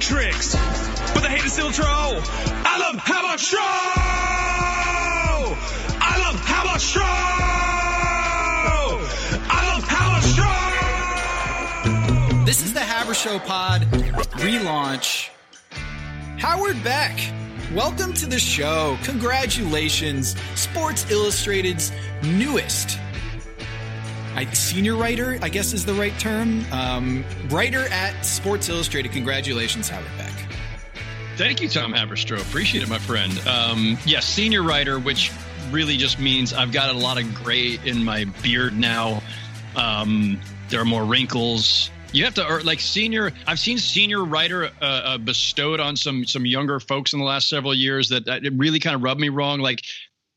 tricks. But the hate is still much show. I love how much show. I love how much show. This is the Haber Show Pod relaunch. Howard Beck, welcome to the show. Congratulations, Sports Illustrated's newest I, senior writer, I guess is the right term. Um, writer at Sports Illustrated. Congratulations, Howard Beck. Thank you, Tom Haberstroh. Appreciate it, my friend. Um, yes, yeah, senior writer, which really just means I've got a lot of gray in my beard now. Um, there are more wrinkles. You have to, or like senior. I've seen senior writer uh, uh, bestowed on some some younger folks in the last several years that, that it really kind of rubbed me wrong. Like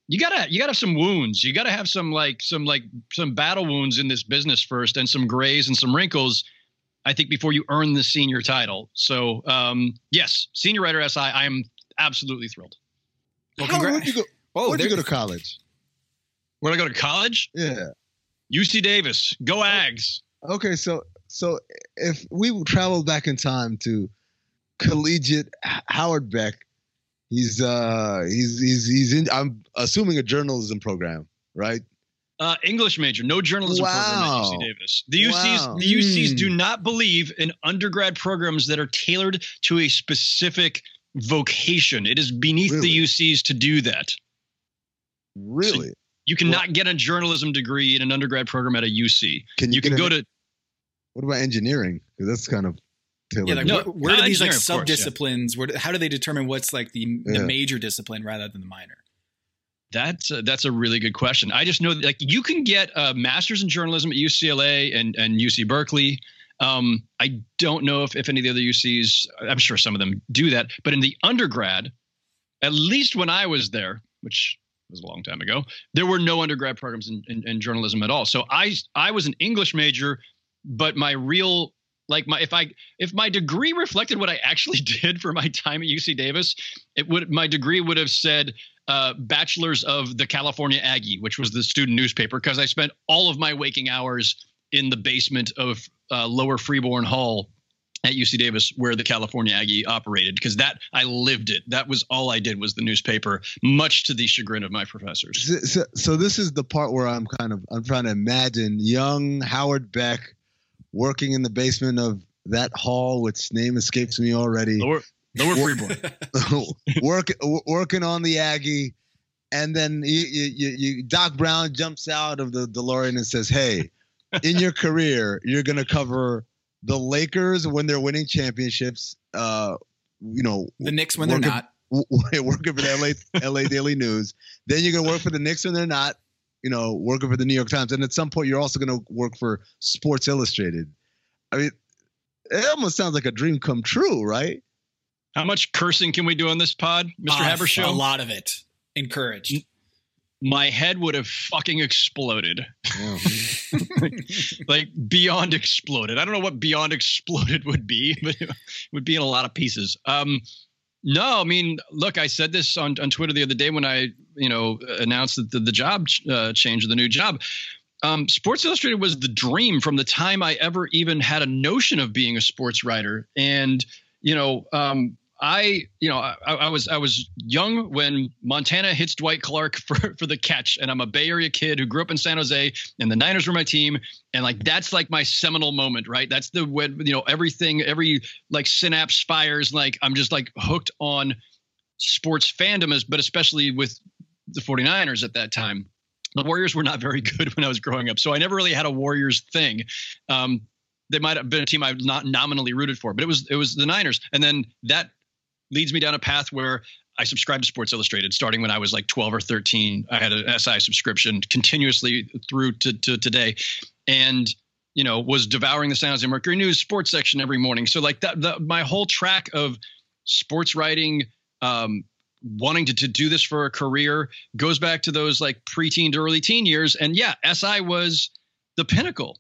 you gotta you gotta have some wounds. You gotta have some like some like some battle wounds in this business first, and some grays and some wrinkles. I think before you earn the senior title. So um, yes, senior writer SI. I am absolutely thrilled. Well, congrats. Where'd you go, oh, where'd you go to college? Where'd I go to college? Yeah, UC Davis. Go Ags. Okay, so so if we traveled back in time to collegiate Howard Beck He's uh he's he's he's in I'm assuming a journalism program, right? Uh, English major, no journalism wow. program at UC Davis. The UCs, wow. the UCs mm. do not believe in undergrad programs that are tailored to a specific vocation. It is beneath really? the UCs to do that. Really? So you cannot well, get a journalism degree in an undergrad program at a UC. Can you, you can go to. What about engineering? Because that's kind of yeah, like no, where, where do these like subdisciplines? Course, yeah. Where how do they determine what's like the the major discipline rather than the minor? That's a, that's a really good question. I just know that, like you can get a master's in journalism at UCLA and and UC Berkeley. Um, I don't know if if any of the other UCs. I'm sure some of them do that, but in the undergrad, at least when I was there, which was a long time ago, there were no undergrad programs in, in, in journalism at all. So I I was an English major, but my real like my if i if my degree reflected what i actually did for my time at uc davis it would my degree would have said uh, bachelors of the california aggie which was the student newspaper because i spent all of my waking hours in the basement of uh, lower freeborn hall at UC Davis where the California Aggie operated because that I lived it. That was all I did was the newspaper, much to the chagrin of my professors. So, so this is the part where I'm kind of I'm trying to imagine young Howard Beck working in the basement of that hall, which name escapes me already. Lower, lower Freeborn. work, working on the Aggie, and then you, you, you, Doc Brown jumps out of the DeLorean and says, "Hey, in your career, you're gonna cover the Lakers when they're winning championships. Uh, you know, the Knicks when working, they're not." working for the LA LA Daily News. Then you're gonna work for the Knicks when they're not you know, working for the New York Times, and at some point you're also going to work for Sports Illustrated. I mean, it almost sounds like a dream come true, right? How much cursing can we do on this pod, Mr. Uh, Habershow? A lot of it. Encouraged. My head would have fucking exploded. Yeah. like beyond exploded. I don't know what beyond exploded would be, but it would be in a lot of pieces. Um, no, I mean, look, I said this on, on Twitter the other day when I, you know, announced that the, the job uh, change the new job. Um, sports Illustrated was the dream from the time I ever even had a notion of being a sports writer. And, you know, um, I, you know, I, I, was I was young when Montana hits Dwight Clark for for the catch, and I'm a Bay Area kid who grew up in San Jose, and the Niners were my team, and like that's like my seminal moment, right? That's the when you know everything, every like synapse fires, like I'm just like hooked on sports fandom, but especially with the 49ers at that time. The Warriors were not very good when I was growing up, so I never really had a Warriors thing. Um, they might have been a team I not nominally rooted for, but it was it was the Niners, and then that leads me down a path where I subscribed to Sports Illustrated starting when I was like 12 or 13. I had an SI subscription continuously through to, to today. And you know, was devouring the San Jose Mercury News sports section every morning. So like that, the, my whole track of sports writing, um, wanting to, to do this for a career goes back to those like preteen to early teen years. And yeah, SI was the pinnacle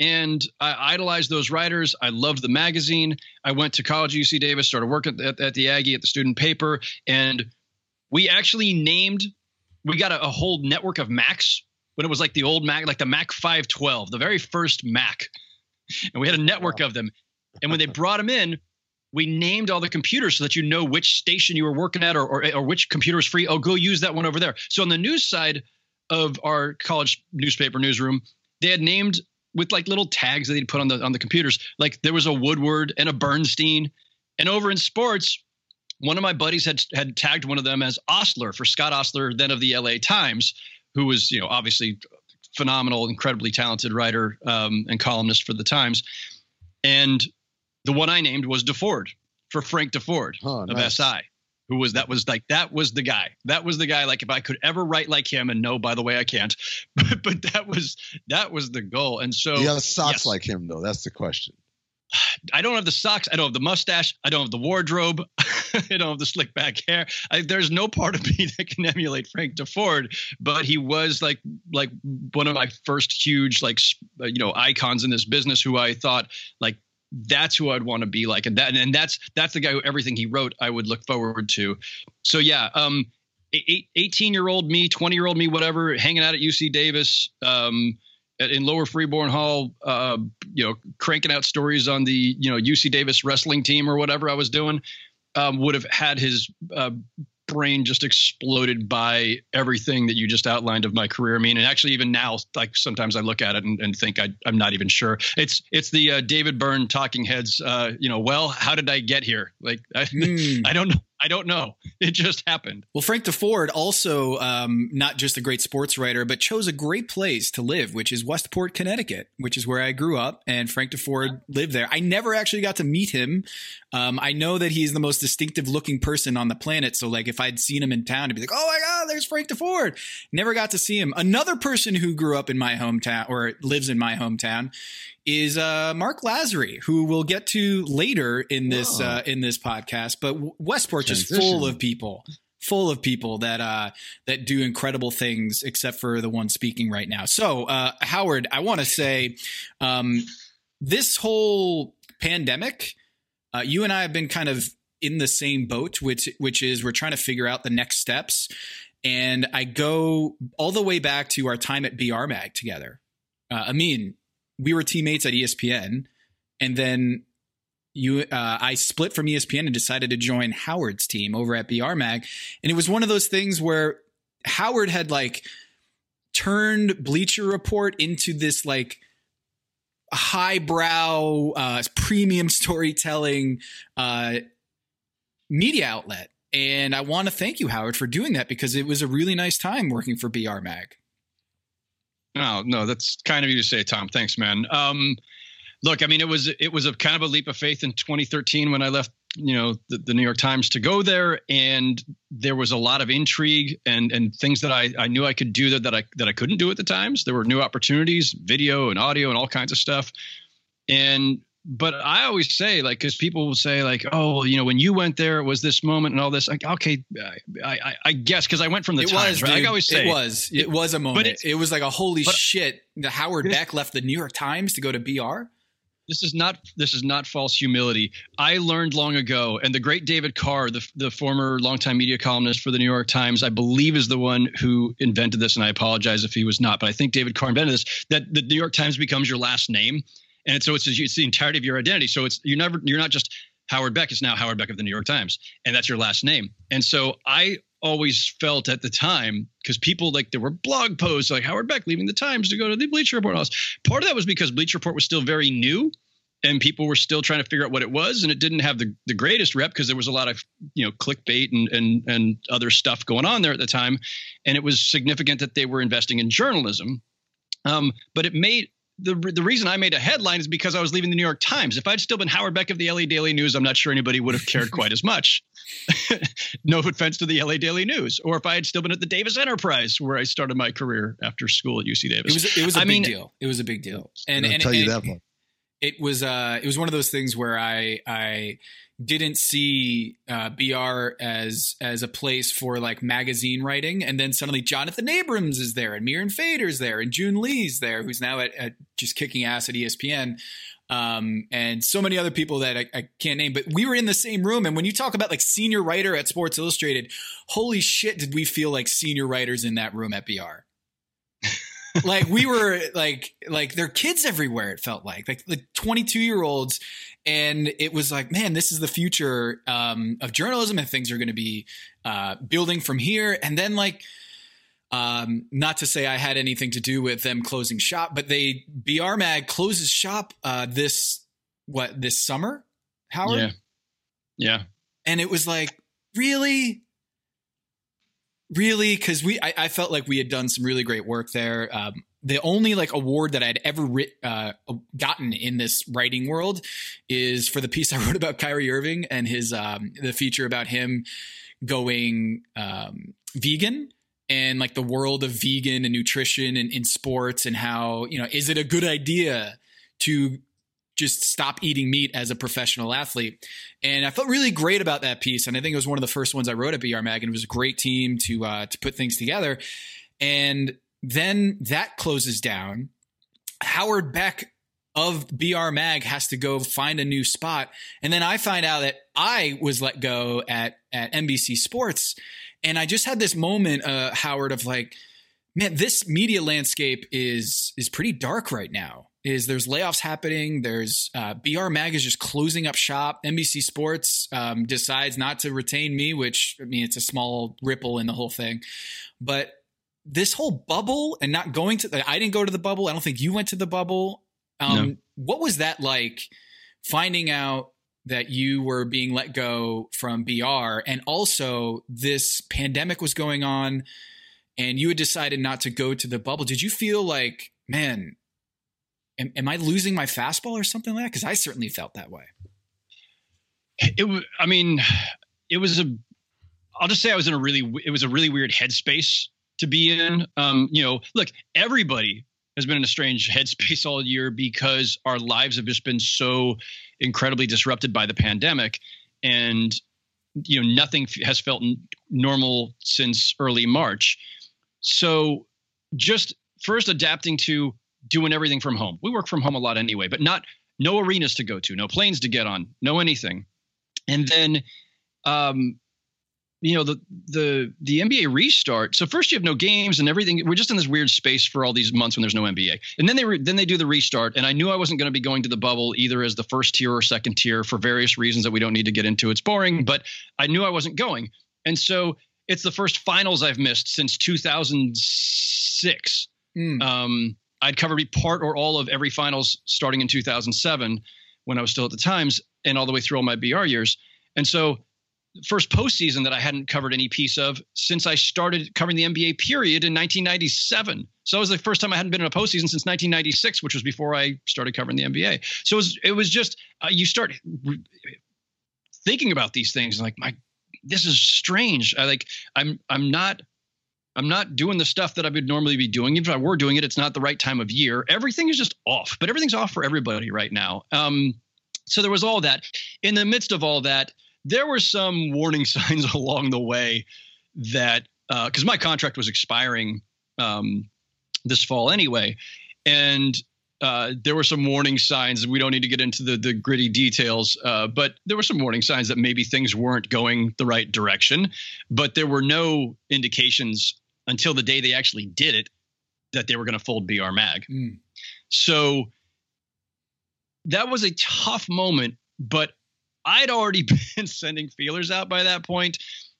and I idolized those writers. I loved the magazine. I went to college at UC Davis, started working at, at the Aggie at the student paper, and we actually named. We got a, a whole network of Macs when it was like the old Mac, like the Mac 512, the very first Mac, and we had a network wow. of them. And when they brought them in, we named all the computers so that you know which station you were working at or, or, or which computer is free. Oh, go use that one over there. So on the news side of our college newspaper newsroom, they had named with like little tags that they'd put on the on the computers. Like there was a Woodward and a Bernstein. And over in sports, one of my buddies had had tagged one of them as Ostler for Scott Ostler, then of the LA Times, who was, you know, obviously phenomenal, incredibly talented writer um, and columnist for the Times. And the one I named was Deford for Frank Deford Oh, of nice. SI, who was that was like that was the guy. That was the guy. Like if I could ever write like him, and no, by the way, I can't. But but that was that was the goal. And so You have socks yes. like him, though. That's the question. I don't have the socks. I don't have the mustache. I don't have the wardrobe. I don't have the slick back hair. I, there's no part of me that can emulate Frank Deford, but he was like like one of my first huge like uh, you know icons in this business. Who I thought like that's who I'd want to be like, and that and that's that's the guy who everything he wrote I would look forward to. So yeah, um, eight, 18 year old me, 20 year old me, whatever, hanging out at UC Davis. Um, in Lower Freeborn Hall, uh, you know, cranking out stories on the you know UC Davis wrestling team or whatever I was doing, um, would have had his uh, brain just exploded by everything that you just outlined of my career. I mean, and actually, even now, like sometimes I look at it and, and think I, I'm not even sure. It's it's the uh, David Byrne Talking Heads. Uh, you know, well, how did I get here? Like I, Hmm. I don't know. I don't know. It just happened. Well, Frank Deford also um, not just a great sports writer, but chose a great place to live, which is Westport, Connecticut, which is where I grew up. And Frank Deford lived there. I never actually got to meet him. Um, I know that he's the most distinctive looking person on the planet. So, like, if I'd seen him in town, I'd be like, "Oh my God, there's Frank Deford." Never got to see him. Another person who grew up in my hometown or lives in my hometown is uh, Mark Lazarus, who we'll get to later in this uh, in this podcast. But Westport just Transition. full of people, full of people that uh, that do incredible things, except for the one speaking right now. So, uh, Howard, I want to say um, this whole pandemic, uh, you and I have been kind of in the same boat, which which is we're trying to figure out the next steps. And I go all the way back to our time at BR Mag together. Uh, I mean, we were teammates at ESPN, and then you, uh, I split from ESPN and decided to join Howard's team over at BR Mag, and it was one of those things where Howard had like turned Bleacher Report into this like highbrow, uh, premium storytelling uh, media outlet. And I want to thank you, Howard, for doing that because it was a really nice time working for BR Mag. No, no, that's kind of you to say, Tom. Thanks, man. Um, look, I mean, it was it was a kind of a leap of faith in 2013 when I left, you know, the, the New York Times to go there, and there was a lot of intrigue and and things that I I knew I could do that that I that I couldn't do at the Times. There were new opportunities, video and audio and all kinds of stuff, and. But I always say, like, because people will say, like, "Oh, you know, when you went there, it was this moment and all this." Like, okay, I, I, I guess because I went from the it Times, was, right? dude. I always say, it was. It was a moment. it's- It was like a holy but- shit. The Howard Beck left the New York Times to go to BR. this is not this is not false humility. I learned long ago, and the great David Carr, the the former longtime media columnist for the New York Times, I believe is the one who invented this. And I apologize if he was not, but I think David Carr invented this. That the New York Times becomes your last name, and so it's it's the entirety of your identity. So it's you're never you're not just Howard Beck. It's now Howard Beck of the New York Times, and that's your last name. And so I always felt at the time because people like there were blog posts like Howard Beck leaving the Times to go to the Bleacher Report. Part of that was because Bleacher Report was still very new and people were still trying to figure out what it was and it didn't have the, the greatest rep because there was a lot of you know clickbait and, and and other stuff going on there at the time and it was significant that they were investing in journalism um, but it made the, the reason I made a headline is because I was leaving the New York Times. If I'd still been Howard Beck of the LA Daily News, I'm not sure anybody would have cared quite as much. no offense to the LA Daily News. Or if I had still been at the Davis Enterprise, where I started my career after school at UC Davis. It was it was a I big mean- deal. It was a big deal. And I'll and, tell you that much. it was uh it was one of those things where I I didn't see uh, BR as as a place for like magazine writing, and then suddenly Jonathan Abrams is there, and Mirin Fader's there, and June Lee's there, who's now at, at just kicking ass at ESPN, um, and so many other people that I, I can't name. But we were in the same room, and when you talk about like senior writer at Sports Illustrated, holy shit, did we feel like senior writers in that room at BR? like we were like like there are kids everywhere. It felt like like the 22 year olds, and it was like, man, this is the future um, of journalism, and things are going to be uh, building from here. And then like. Um, not to say I had anything to do with them closing shop, but they BR Mag closes shop uh, this what this summer, Howard. Yeah. Yeah. And it was like, really, really, because we I, I, felt like we had done some really great work there. Um, the only like award that I'd ever writ, uh, gotten in this writing world is for the piece I wrote about Kyrie Irving and his um, the feature about him going um, vegan and like the world of vegan and nutrition and in sports and how you know is it a good idea to just stop eating meat as a professional athlete? And i felt really great about that piece and i think it was one of the first ones i wrote at br mag and it was a great team to uh, to put things together. And then that closes down howard beck of BR Mag has to go find a new spot. And then I find out that I was let go at, at NBC Sports. And I just had this moment, uh, Howard, of like, man, this media landscape is is pretty dark right now. Is there's layoffs happening? There's uh, BR Mag is just closing up shop. NBC Sports um, decides not to retain me, which I mean it's a small ripple in the whole thing. But this whole bubble and not going to I didn't go to the bubble. I don't think you went to the bubble. Um, no. What was that like? Finding out that you were being let go from BR and also this pandemic was going on and you had decided not to go to the bubble. Did you feel like, man, am, am I losing my fastball or something like that? Because I certainly felt that way. It was, I mean, it was a, I'll just say I was in a really, it was a really weird headspace to be in. Um, you know, look, everybody has been in a strange headspace all year because our lives have just been so incredibly disrupted by the pandemic. And you know nothing has felt normal since early march. So just first adapting to doing everything from home. We work from home a lot anyway but not no arenas to go to no planes to get on no anything. And then um you know the the the NBA restart. So first you have no games and everything. We're just in this weird space for all these months when there's no NBA. And then they re, then they do the restart. And I knew I wasn't going to be going to the bubble either as the first tier or second tier for various reasons that we don't need to get into. It's boring, but I knew I wasn't going. And so it's the first finals I've missed since 2006. Mm. Um, I'd covered part or all of every finals starting in 2007 when I was still at the Times and all the way through all my BR years. And so first postseason that I hadn't covered any piece of since I started covering the NBA period in 1997. So it was the first time I hadn't been in a postseason since 1996, which was before I started covering the NBA. So it was it was just uh, you start thinking about these things like my this is strange. I like I'm I'm not I'm not doing the stuff that I would normally be doing. Even if I were doing it, it's not the right time of year. Everything is just off, but everything's off for everybody right now. Um, so there was all that. In the midst of all that, there were some warning signs along the way that because uh, my contract was expiring um, this fall anyway, and uh, there were some warning signs. We don't need to get into the the gritty details, uh, but there were some warning signs that maybe things weren't going the right direction. But there were no indications until the day they actually did it that they were going to fold BR Mag. Mm. So that was a tough moment, but I'd already been sending feelers out by that point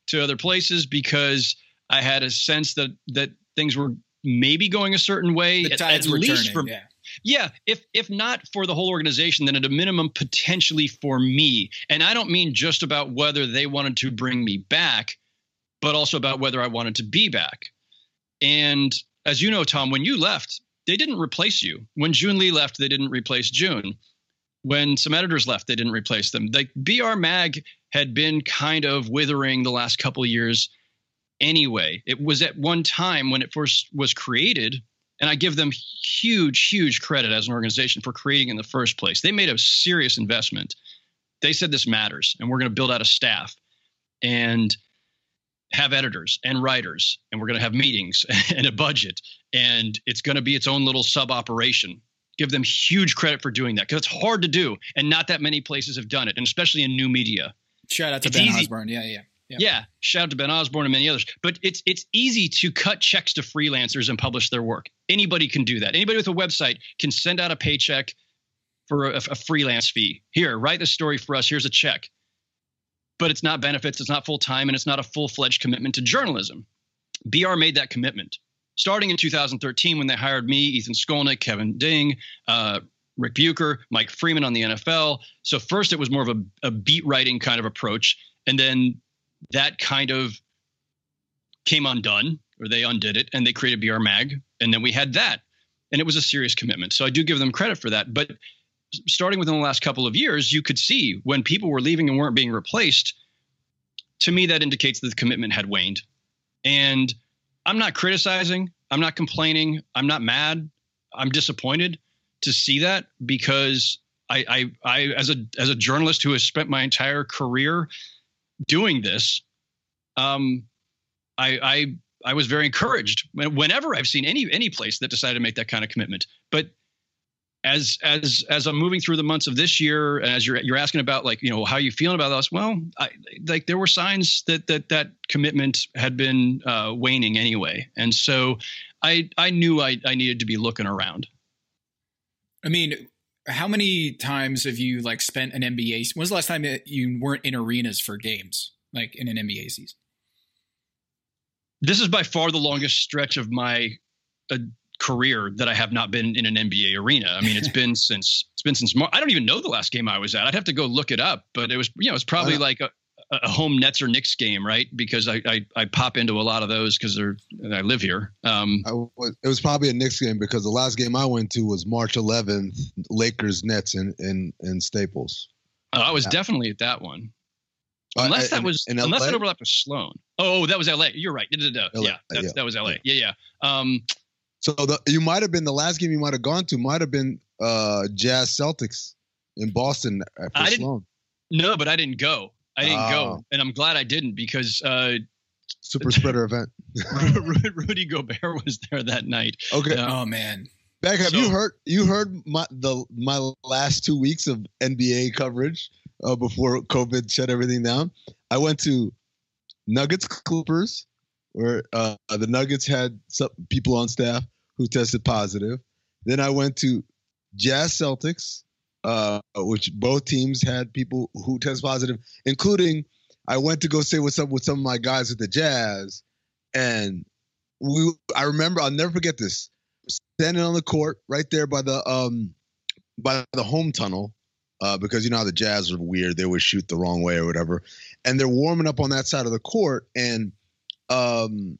to other places because I had a sense that that things were maybe going a certain way. The tides at, at least turning, for yeah. Yeah, if if not for the whole organization, then at a minimum potentially for me. And I don't mean just about whether they wanted to bring me back, but also about whether I wanted to be back. And as you know, Tom, when you left, they didn't replace you. When June Lee left, they didn't replace June when some editors left, they didn't replace them. Like BR Mag had been kind of withering the last couple years anyway. It was at one time when it first was created, and I give them huge, huge credit as an organization for creating in the first place. They made a serious investment. They said this matters, and we're going to build out a staff and have editors and writers, and we're going to have meetings and a budget, and it's going to be its own little sub operation give them huge credit for doing that because it's hard to do and not that many places have done it and especially in new media shout out to it's ben easy. osborne yeah yeah Yeah. Yeah. Shout out to Ben Osborne and many others. But it's it's easy to cut checks to freelancers and publish their work. Anybody can do that. Anybody with a website can send out a paycheck for a, a freelance fee. Here, write the story for us. Here's a check. But it's not benefits, it's not full time, and it's not a full fledged commitment to journalism. BR made that commitment starting in 2013 when they hired me, Ethan Skolnick, Kevin Ding, uh, Ric Bucher, Mike Freeman on the NFL. So first it was more of a, a beat writing kind of approach, and then that kind of came undone, or they undid it, and they created BR Mag, and then we had that, and it was a serious commitment. So I do give them credit for that. But starting within the last couple of years, you could see when people were leaving and weren't being replaced. To me, that indicates that the commitment had waned, and I'm not criticizing. I'm not complaining. I'm not mad. I'm disappointed to see that because I, I, I, as a as a journalist who has spent my entire career doing this, um, I, I, I was very encouraged whenever I've seen any any place that decided to make that kind of commitment. But as as as I'm moving through the months of this year, and as you're you're asking about like you know how you feeling about us, well, I, like there were signs that that that commitment had been uh, waning anyway, and so I I knew I I needed to be looking around. I mean, how many times have you like spent an NBA? When's the last time you weren't in arenas for games, like in an NBA season? This is by far the longest stretch of my uh, career that I have not been in an NBA arena. I mean, it's been since it's been since Mar- I don't even know the last game I was at. I'd have to go look it up, but it was you know it's probably like a, a home Nets or Knicks game, right? Because I I, I pop into a lot of those because they're I live here. Um, I it was probably a Knicks game because the last game I went to was March 11th, Lakers Nets in in, in Staples. Oh, I was yeah. definitely at that one. Unless uh, that was in, in unless that overlapped with Sloan. Oh, that was L.A. You're right. Yeah, yeah, that was LA. Yeah, yeah. Um, so the, you might have been the last game you might have gone to might have been uh, Jazz Celtics in Boston I didn't, Sloan. No, but I didn't go. I didn't go, ah. and I'm glad I didn't because uh, super spreader event. Rudy Gobert was there that night. Okay. Uh, oh man. Beck, have so, you heard you heard my the my last two weeks of NBA coverage uh, before COVID shut everything down? I went to Nuggets Clippers, where uh, the Nuggets had some people on staff who tested positive. Then I went to Jazz Celtics, uh, which both teams had people who test positive, including I went to go say what's up with some of my guys at the Jazz, and we. I remember I'll never forget this. Standing on the court right there by the um by the home tunnel, uh, because you know how the Jazz are weird. They would shoot the wrong way or whatever, and they're warming up on that side of the court, and um,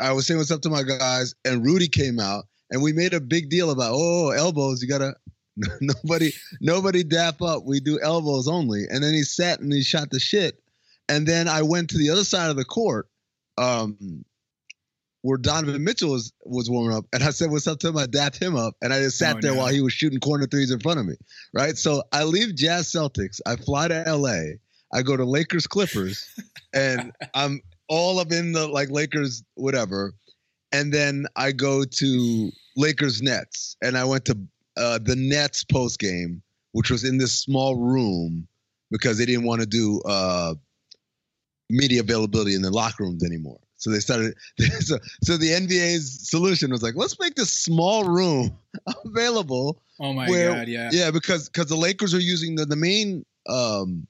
I was saying what's up to my guys, and Rudy came out, and we made a big deal about oh elbows. You gotta nobody nobody dap up. We do elbows only. And then he sat and he shot the shit. And then I went to the other side of the court, um, where Donovan Mitchell was was warming up, and I said what's up to him. I dapped him up, and I just sat oh, there no. while he was shooting corner threes in front of me. Right. So I leave Jazz Celtics. I fly to L.A. I go to Lakers Clippers, and I'm all up in the like Lakers, whatever. And then I go to Lakers Nets, and I went to uh, the Nets post game, which was in this small room because they didn't want to do uh, media availability in the locker rooms anymore. So they started. So, so the NBA's solution was like, let's make this small room available. Oh my where, god! Yeah. Yeah, because because the Lakers are using the the main um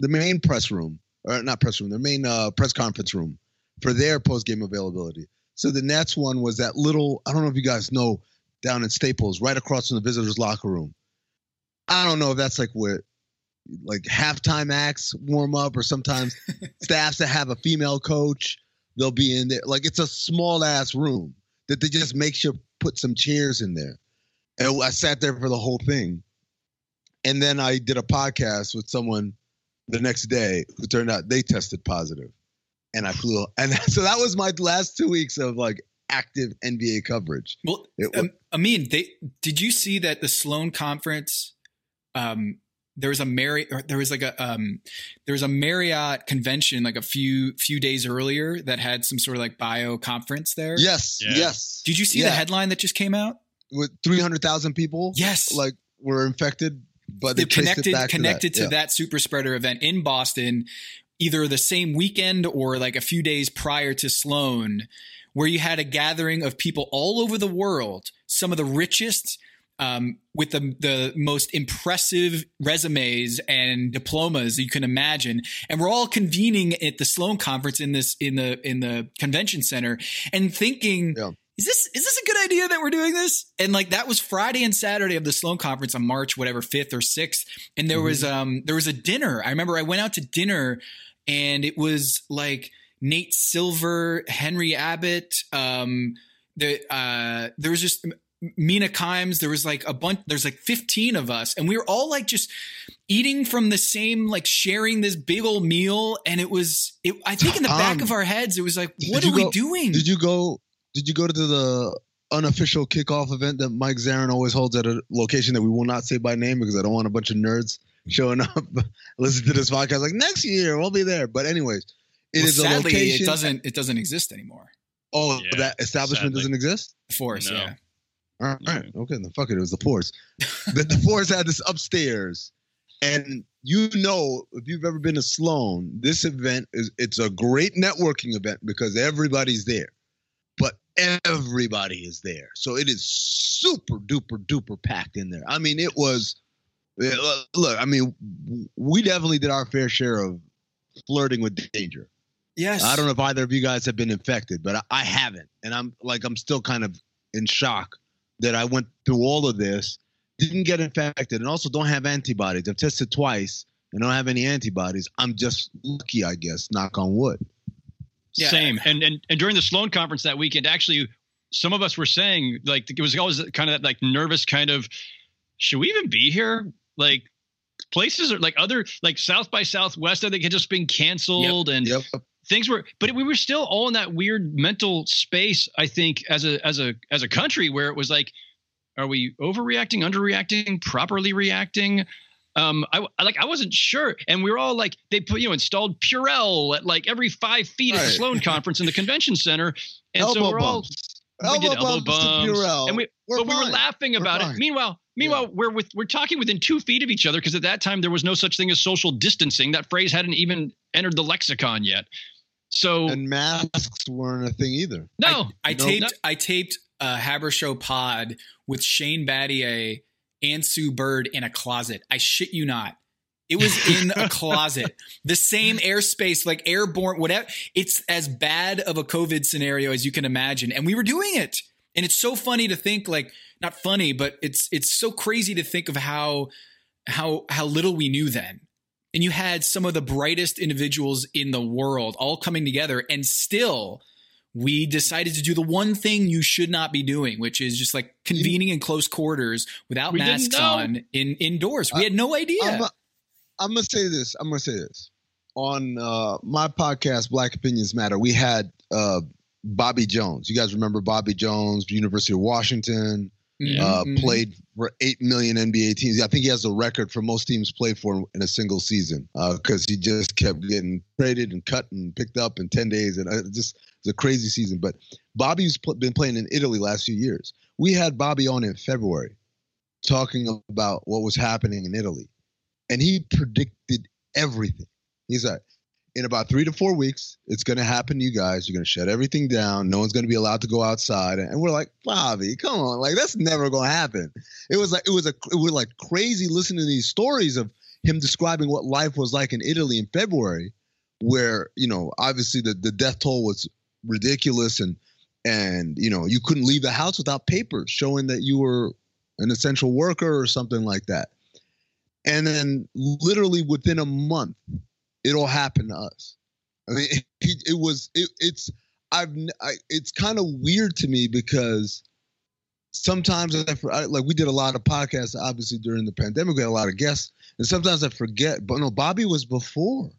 the main press room or not press room, their main uh, press conference room for their post game availability. So the Nets one was that little, I don't know if you guys know, down in Staples, right across from the visitors' locker room. I don't know if that's like where like halftime acts warm up or sometimes staffs that have a female coach, they'll be in there. Like it's a small ass room that they just make sure put some chairs in there. And I sat there for the whole thing. And then I did a podcast with someone the next day who turned out they tested positive, and I flew. And so that was my last two weeks of like active NBA coverage. Well, it, um, I mean, they did you see that the Sloan conference? Um, there was a Marriott, there was like a um, there was a Marriott convention like a few few days earlier that had some sort of like bio conference there. Yes, yeah. yes. Did you see yeah. the headline that just came out? With three hundred thousand people, yes, like were infected but they connected connected to, that. to yeah. that super spreader event in Boston either the same weekend or like a few days prior to Sloan, where you had a gathering of people all over the world, some of the richest, um, with the the most impressive resumes and diplomas you can imagine, and we're all convening at the Sloan conference in this in the in the convention center and thinking. Yeah. Is this is this a good idea that we're doing this? And like that was Friday and Saturday of the Sloan conference on March whatever fifth or sixth, and there was um there was a dinner. I remember I went out to dinner, and it was like Nate Silver, Henry Abbott, um, the uh, there was just Mina Kimes. There was like a bunch. There's like 15 of us, and we were all like just eating from the same, like sharing this big old meal. And it was, it, I think, in the back Um, of our heads, it was like, what are you we go- doing? Did you go? Did you go to the unofficial kickoff event that Mike Zarren always holds at a location that we will not say by name because I don't want a bunch of nerds showing up listen to this podcast like next year we'll be there. But anyways, it Well, is a location. it doesn't. It doesn't exist anymore. oh, Yeah, that establishment sadly. doesn't exist. Force, No. yeah. All right, all right, okay, then fuck it. It was the Fours. the, the Fours had this upstairs, and you know, if you've ever been to Sloan, this event is it's a great networking event because everybody's there, but everybody is there, so it is super duper duper packed in there. I mean, it was. Eh, look- Look, I mean, we definitely did our fair share of flirting with danger. Yes. I don't know if either of you guys have been infected, but I, I haven't, and I'm like I'm still kind of in shock that I went through all of this, didn't get infected, and also don't have antibodies. I've tested twice and don't have any antibodies. I'm just lucky, I guess. Knock on wood. Yeah. Same. And, and and during the Sloan conference that weekend, actually, some of us were saying like it was always kind of that like nervous kind of, should we even be here? Like places are like other like South by Southwest, I think had just been canceled and Yep. things were but we were still all in that weird mental space i think as a as a as a country where it was like are we overreacting underreacting properly reacting um i I- like i wasn't sure and we were all like they put you know installed purell at like every five feet at the Right. sloan conference in the convention center and elbow so we're all bumps. we elbow did elbow bumps, to bumps, Purell. and we We're but we were fine. laughing We're about it fine. meanwhile meanwhile we're with we're talking within two feet of each other because at that time there was no such thing as social distancing that phrase hadn't even entered the lexicon yet so and masks weren't a thing either. no I Nope. taped I taped a Haber Show pod with Shane Battier and Sue Bird in a closet. I shit you not. It was in a closet. The same airspace, like airborne, whatever. It's as bad of a COVID scenario as you can imagine. And we were doing it. And it's so funny to think like not funny, but it's it's so crazy to think of how how how little we knew then. And you had some of the brightest individuals in the world all coming together and still we decided to do the one thing you should not be doing, which is just like convening in close quarters without We masks on in indoors. We had no idea. I'm, I'm gonna say this. I'm gonna say this. On uh, my podcast, Black Opinions Matter, we had uh, Bobby Jones. You guys remember Bobby Jones, University of Washington, Yeah. uh, Mhm. played for eight million NBA teams. I think he has the record for most teams played for in a single season because he just kept getting traded and cut and picked up in ten days, and uh, just it's a crazy season. But Bobby's pl- been playing in Italy last few years. We had Bobby on in February, talking about what was happening in Italy, and he predicted everything. He's like. In about three to four weeks, it's going to happen to you guys. You're going to shut everything down. No one's going to be allowed to go outside. And we're like, Bobby, come on, like that's never going to happen it was like it was a it was like crazy listening to these stories of him describing what life was like in Italy in February, where you know obviously the the death toll was ridiculous and and you know you couldn't leave the house without papers showing that you were an essential worker or something like that, and then literally within a month, it all happened to us. I mean, it, it was it, it's I've I, it's kind of weird to me because sometimes I, for- I like we did a lot of podcasts obviously during the pandemic. We had a lot of guests. And sometimes I forget but no Bobby was before.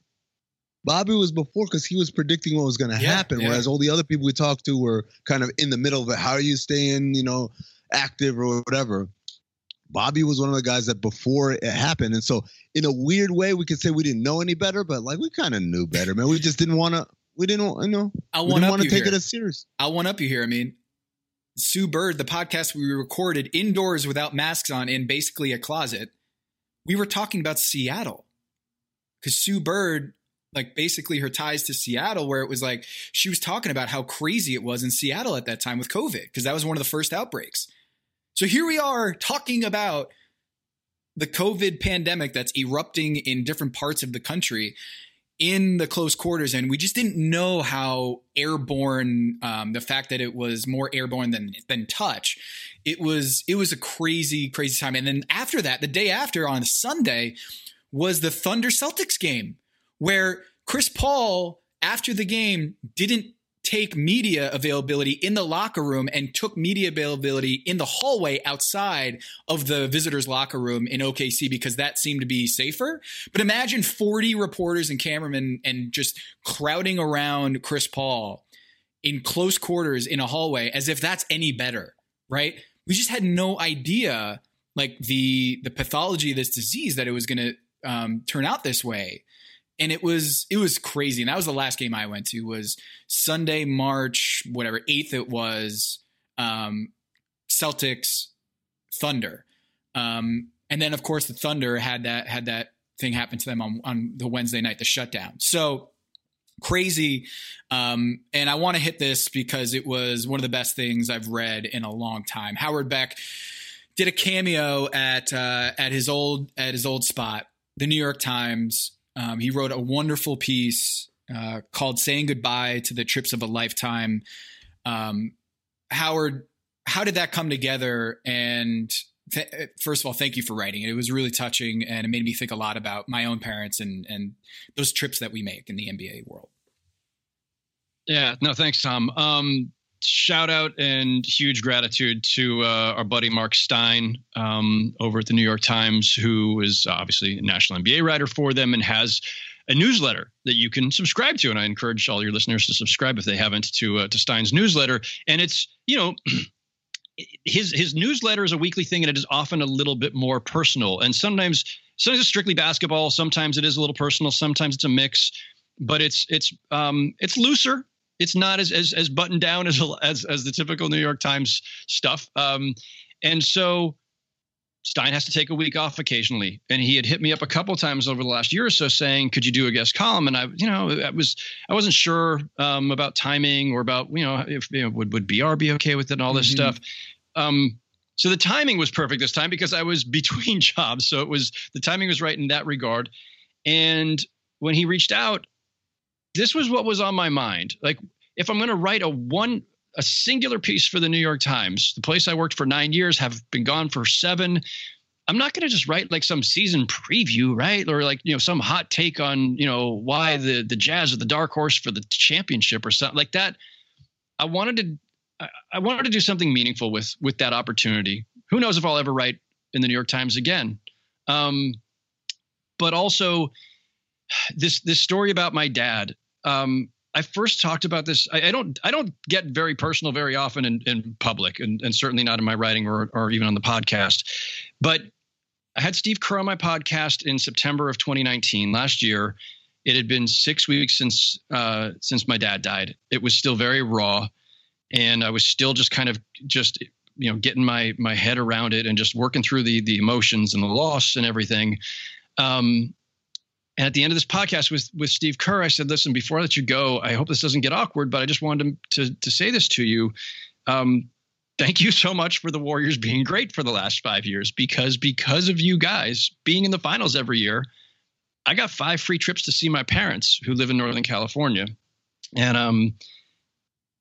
Bobby was before because he was predicting what was going to Yeah, happen yeah. whereas all the other people we talked to were kind of in the middle of it. How are you staying you know active or whatever Bobby was one of the guys that before it happened and so in a weird way we could say we didn't know any better but like we kind of knew better man we just didn't want to we didn't you know I want want to take here. it as serious I'll one up you here. I mean, Sue Bird, the podcast we recorded indoors without masks on in basically a closet, we were talking about Seattle because Sue Bird like basically her ties to Seattle, where it was like she was talking about how crazy it was in Seattle at that time with COVID, because that was one of the first outbreaks. So here we are talking about the COVID pandemic that's erupting in different parts of the country in the close quarters, and we just didn't know how airborne um, the fact that it was more airborne than than touch. It was it was a crazy crazy time, and then after that, the day after on Sunday was the Thunder Celtics game where Chris Paul after the game didn't take media availability in the locker room and took media availability in the hallway outside of the visitors locker room in OKC because that seemed to be safer. But imagine 40 reporters and cameramen and just crowding around Chris Paul in close quarters in a hallway as if that's any better, right? We just had no idea like the the pathology of this disease that it was going to um, turn out this way and it was it was crazy. And that was the last game i went to was sunday march whatever 8th it was um celtics thunder. Um and then of course the thunder had that had that thing happen to them on on the wednesday night the shutdown. So crazy. Um and i want to hit this because it was one of the best things i've read in a long time. Howard beck did a cameo at uh at his old at his old spot the new york times um, he wrote a wonderful piece uh, called "Saying Goodbye to the Trips of a Lifetime." Um, Howard, how did that come together? And th- first of all, thank you for writing it. It was really touching, and it made me think a lot about my own parents and and those trips that we make in the NBA world. Yeah, no, thanks, Tom. Um, shout out and huge gratitude to uh, our buddy Mark Stein um, over at the New York Times, who is obviously a national NBA writer for them and has a newsletter that you can subscribe to. And I encourage all your listeners to subscribe if they haven't to uh, to Stein's newsletter. And it's you know. his his newsletter is a weekly thing and it is often a little bit more personal and sometimes sometimes it's strictly basketball sometimes it is a little personal sometimes it's a mix but it's it's um it's looser it's not as as, as buttoned down as, as as the typical New York Times stuff. Um, and so Stein has to take a week off occasionally, and he had hit me up a couple times over the last year or so saying, "Could you do a guest column?" And I, you know, I was I wasn't sure um, about timing or about you know if you know, would would BR be okay with it and all this mm-hmm. stuff. Um, so the timing was perfect this time because I was between jobs, so it was the timing was right in that regard. And when he reached out, this was what was on my mind. Like if I'm going to write a one a singular piece for the New York Times, the place I worked for 9 years have been gone for 7. I'm not going to just write like some season preview, right? Or like, you know, some hot take on, you know, why the the Jazz are the dark horse for the championship or something like that. I wanted to I, I wanted to do something meaningful with with that opportunity. Who knows if I'll ever write in the New York Times again. Um, but also this this story about my dad um, I first talked about this. I, I, don't I don't get very personal very often in, in public, and, and certainly not in my writing or or even on the podcast. But I had Steve Kerr on my podcast in September of 2019 last year. It had been six weeks since uh, since my dad died. It was still very raw, and I was still just kind of just you know getting my my head around it and just working through the the emotions and the loss and everything. Um, and at the end of this podcast with with Steve Kerr, I said, "Listen, before I let you go, I hope this doesn't get awkward, but I just wanted to to, to say this to you. Um, thank you so much for the Warriors being great for the last five years because because of you guys being in the finals every year, I got five free trips to see my parents who live in Northern California, and um,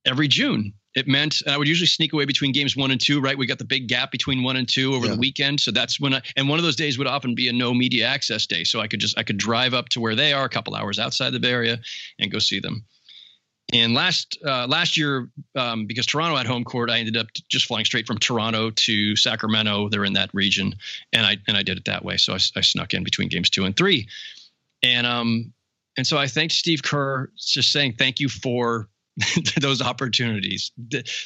every June it meant I would usually sneak away between games one and two, right? We got the big gap between one and two over yeah. the weekend. So that's when I, and one of those days would often be a no media access day. So I could just, I could drive up to where they are a couple hours outside the Bay Area and go see them. And last uh, last year, um, because Toronto had home court, I ended up just flying straight from Toronto to Sacramento. They're in that region, and I and I did it that way. So I, I snuck in between games two and three, and um and so I thanked Steve Kerr, just saying thank you for those opportunities.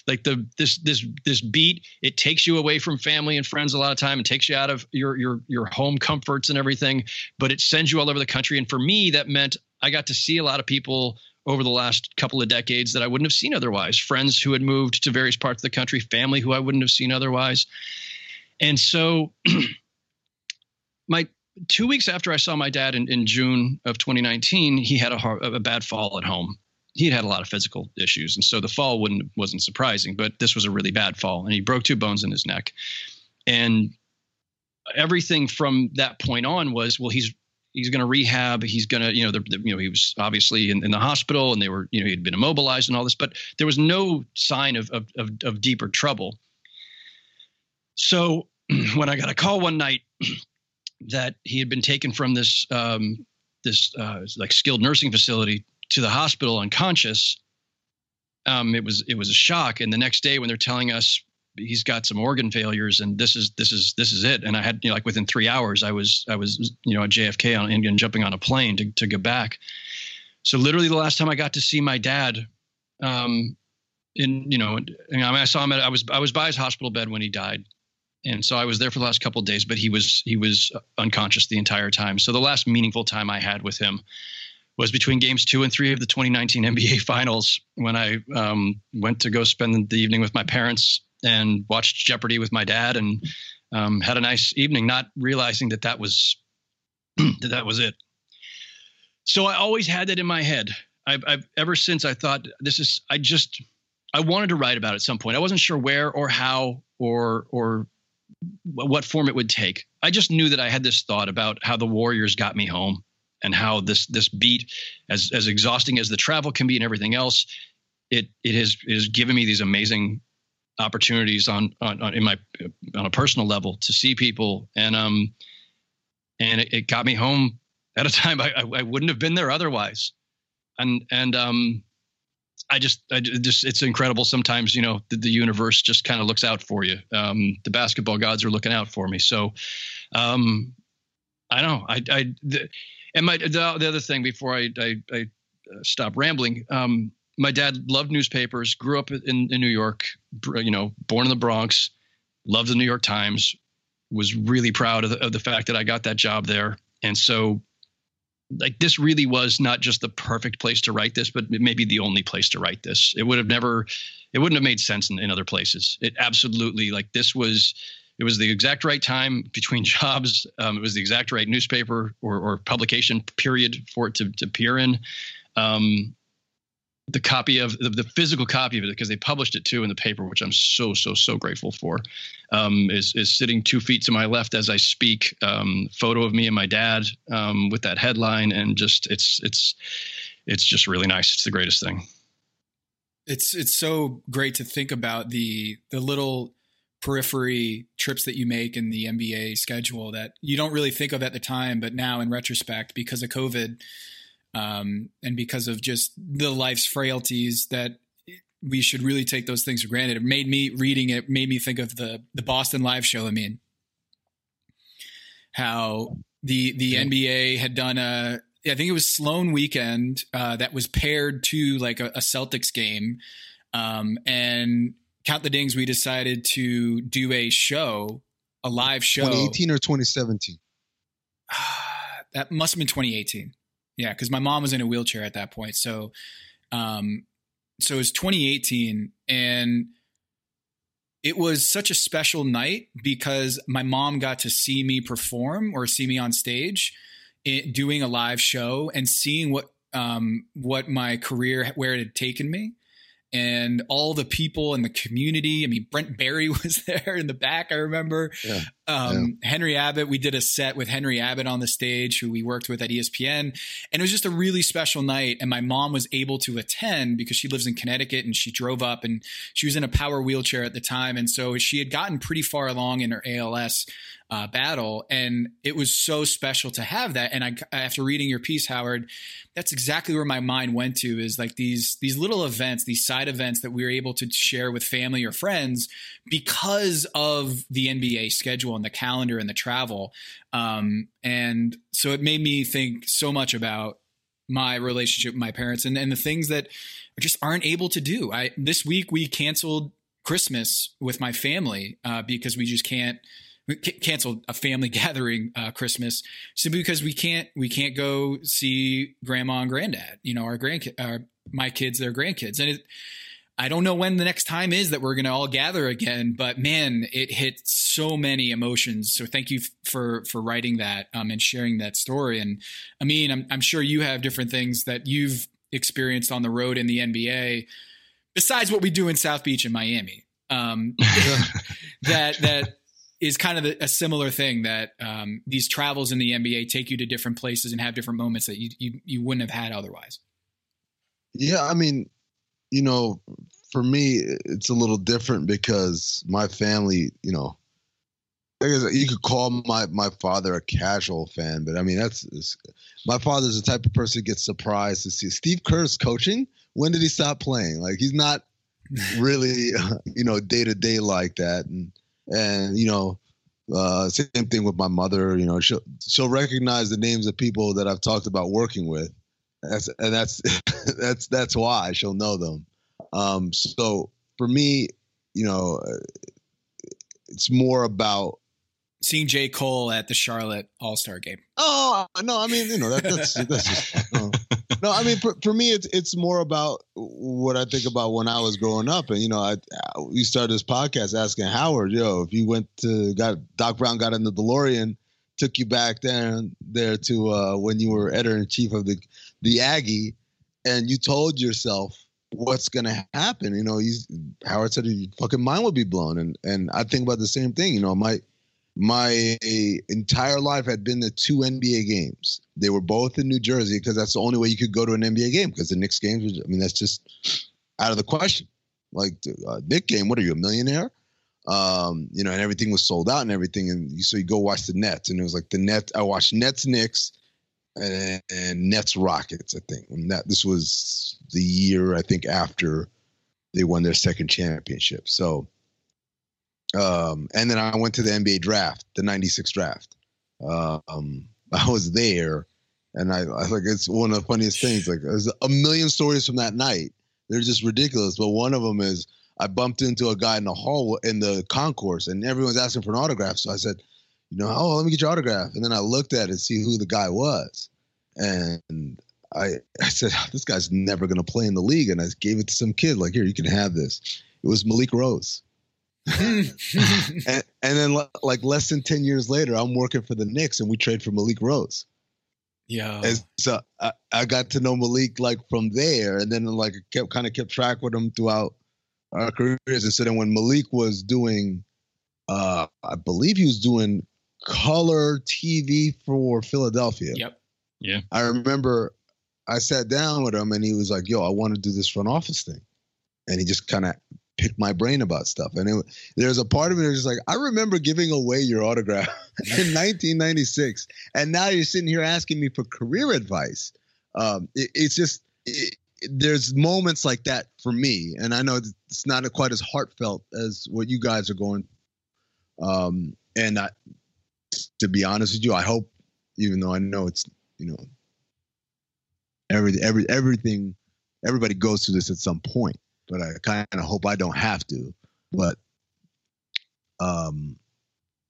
Like the this this this beat it takes you away from family and friends a lot of time. And takes you out of your your your home comforts and everything but it sends you all over the country. And for me that meant i got to see a lot of people over the last couple of decades that i wouldn't have seen otherwise. Friends who had moved to various parts of the country family who i wouldn't have seen otherwise. And so my two weeks after I saw my dad in, in June of 2019, he had a, a bad fall at home. He had a lot of physical issues, and so the fall wouldn't wasn't surprising. But this was a really bad fall, and he broke two bones in his neck. And everything from that point on was, well, he's he's going to rehab. He's going to, you know, the, the, you know, he was obviously in, in, the hospital, and they were, you know, he had been immobilized and all this, but there was no sign of of, of, of deeper trouble. So when I got a call one night that he had been taken from this um, this uh, like skilled nursing facility to the hospital unconscious, um, it was it was a shock. And the next day, when they're telling us he's got some organ failures and this is this is this is it, and I had you know like within three hours, I was I was you know at JFK on, and jumping on a plane to to go back. So literally, the last time I got to see my dad, um, in you know, I, mean, I saw him at I was I was by his hospital bed when he died and so I was there for the last couple of days, but he was he was unconscious the entire time. So the last meaningful time I had with him was between games two and three of the 2019 NBA Finals when I um, went to go spend the evening with my parents and watched Jeopardy with my dad and um, had a nice evening, not realizing that that was that that was it. So I always had that in my head. I've, I've ever since I thought this is I just I wanted to write about it at some point. I wasn't sure where or how or or what form it would take. I just knew that I had this thought about how the Warriors got me home and how this this beat, as as exhausting as the travel can be and everything else, it it has it has given me these amazing opportunities on, on, on in my on a personal level to see people and um and it, it got me home at a time I, I, I wouldn't have been there otherwise and and um I just, I just, it's incredible. Sometimes, you know, the, the universe just kind of looks out for you. Um, the basketball gods are looking out for me. So, um, I don't know. I, I, the, and my the, the other thing before I, I, I uh, stop rambling. Um, my dad loved newspapers. Grew up in, in New York. You know, born in the Bronx. Loved the New York Times. Was really proud of the, of the fact that I got that job there. And so like this really was not just the perfect place to write this, but maybe the only place to write this. It would have never, it wouldn't have made sense in, in other places. It absolutely like this was, it was the exact right time between jobs. Um, it was the exact right newspaper or, or publication period for it to, to appear in. Um, the copy of the, the, physical copy of it because they published it too in the paper, which I'm so so so grateful for. Um, is is sitting two feet to my left as I speak. Um, photo of me and my dad um, with that headline, and just it's it's it's just really nice. It's the greatest thing. It's it's so great to think about the the little periphery trips that you make in the NBA schedule that you don't really think of at the time, but now in retrospect because of COVID um, and because of just the life's frailties that we should really take those things for granted. It made me reading it made me think of the the Boston live show. I mean, how the the yeah. NBA had done a I think it was Sloan weekend uh, that was paired to like a, a Celtics game, um, and count the dings. We decided to do a show, a live show. 2018 or 2017. that must have been 2018. Yeah, because my mom was in a wheelchair at that point. So, um, so it was 2018, and it was such a special night because my mom got to see me perform or see me on stage, it, doing a live show, and seeing what um, what my career where it had taken me and all the people in the community. I mean, Brent Barry was there in the back. I remember yeah. Um, yeah. Henry Abbott. We did a set with Henry Abbott on the stage, who we worked with at ESPN, and it was just a really special night. And my mom was able to attend because she lives in Connecticut, and she drove up, and she was in a power wheelchair at the time, and so she had gotten pretty far along in her ALS uh, battle. And it was so special to have that. And I, after reading your piece, Howard, that's exactly where my mind went to is like these, these little events, these side events that we were able to share with family or friends because of the NBA schedule and the calendar and the travel. Um, and so it made me think so much about my relationship with my parents and, and the things that just aren't able to do. I, this week we canceled Christmas with my family uh, because we just can't canceled a family gathering uh, Christmas simply because we can't we can't go see grandma and granddad. You know, our grandkid, uh, my kids, their grandkids, and it, I don't know when the next time is that we're going to all gather again, but man, it hit so many emotions. So thank you for for writing that um, and sharing that story. And I mean, I'm, I'm sure you have different things that you've experienced on the road in the NBA besides what we do in South Beach and Miami. Um, that that is kind of a, similar thing that um, these travels in the NBA take you to different places and have different moments that you, you you wouldn't have had otherwise. Yeah, I mean, you know, for me, it's a little different because my family, you know, you could call my my father a casual fan, but I mean that's my father's the type of person who gets surprised to see Steve Kerr's coaching. When did he stop playing? Like he's not really, you know, day to day like that, and and you know, uh, same thing with my mother. You know, she'll she'll recognize the names of people that I've talked about working with, that's and that's that's that's why she'll know them. Um, so for me, you know, it's more about seeing J. Cole at the Charlotte All Star game. Oh no, I mean you know that, that's that's just no. no. I mean for, for me it's it's more about what I think about when I was growing up, and you know I we started this podcast asking Howard, yo, if you went to got Doc Brown got in the DeLorean, took you back there there to uh, when you were editor in chief of the the Aggie, and you told yourself what's going to happen. You know, he's Howard said your fucking mind would be blown, and and I think about the same thing. You know, my my entire life had been the two NBA games. They were both in New Jersey because that's the only way you could go to an NBA game because the Knicks games. I mean, that's just out of the question. Like uh, Knick game, what are you a millionaire? Um, you know, and everything was sold out and everything, and so you go watch the Nets, and it was like the Nets. I watched Nets Knicks and, and Nets Rockets. I think and that this was the year I think after they won their second championship. So, um, and then I went to the NBA draft, the '96 draft. Um, I was there, and I, I like it's one of the funniest things. Like there's a million stories from that night. They're just ridiculous. But one of them is I bumped into a guy in the hall in the concourse, and everyone's asking for an autograph. So I said, you know, oh, let me get your autograph. And then I looked at it and see who the guy was. And I, I said, this guy's never going to play in the league. And I gave it to some kid, like, here, you can have this. It was Malik Rose. and, and then, like, less than 10 years later, I'm working for the Knicks and we trade for Malik Rose. Yeah. And so I, I got to know Malik, like, from there. And then, like, kept kind of kept track with him throughout our careers. And so then when Malik was doing, uh, I believe he was doing color TV for Philadelphia. Yep. Yeah. I remember I sat down with him and he was like, "Yo, I want to do this front office thing," and he just kind of picked my brain about stuff. And it, there's a part of me that's just like, I remember giving away your autograph in 1996, and now you're sitting here asking me for career advice. Um, it, it's just it, there's moments like that for me, and I know it's not quite as heartfelt as what you guys are going. Um, and I, to be honest with you, I hope, even though I know it's you know every every everything everybody goes through this at some point, but I kind of hope I don't have to. But um,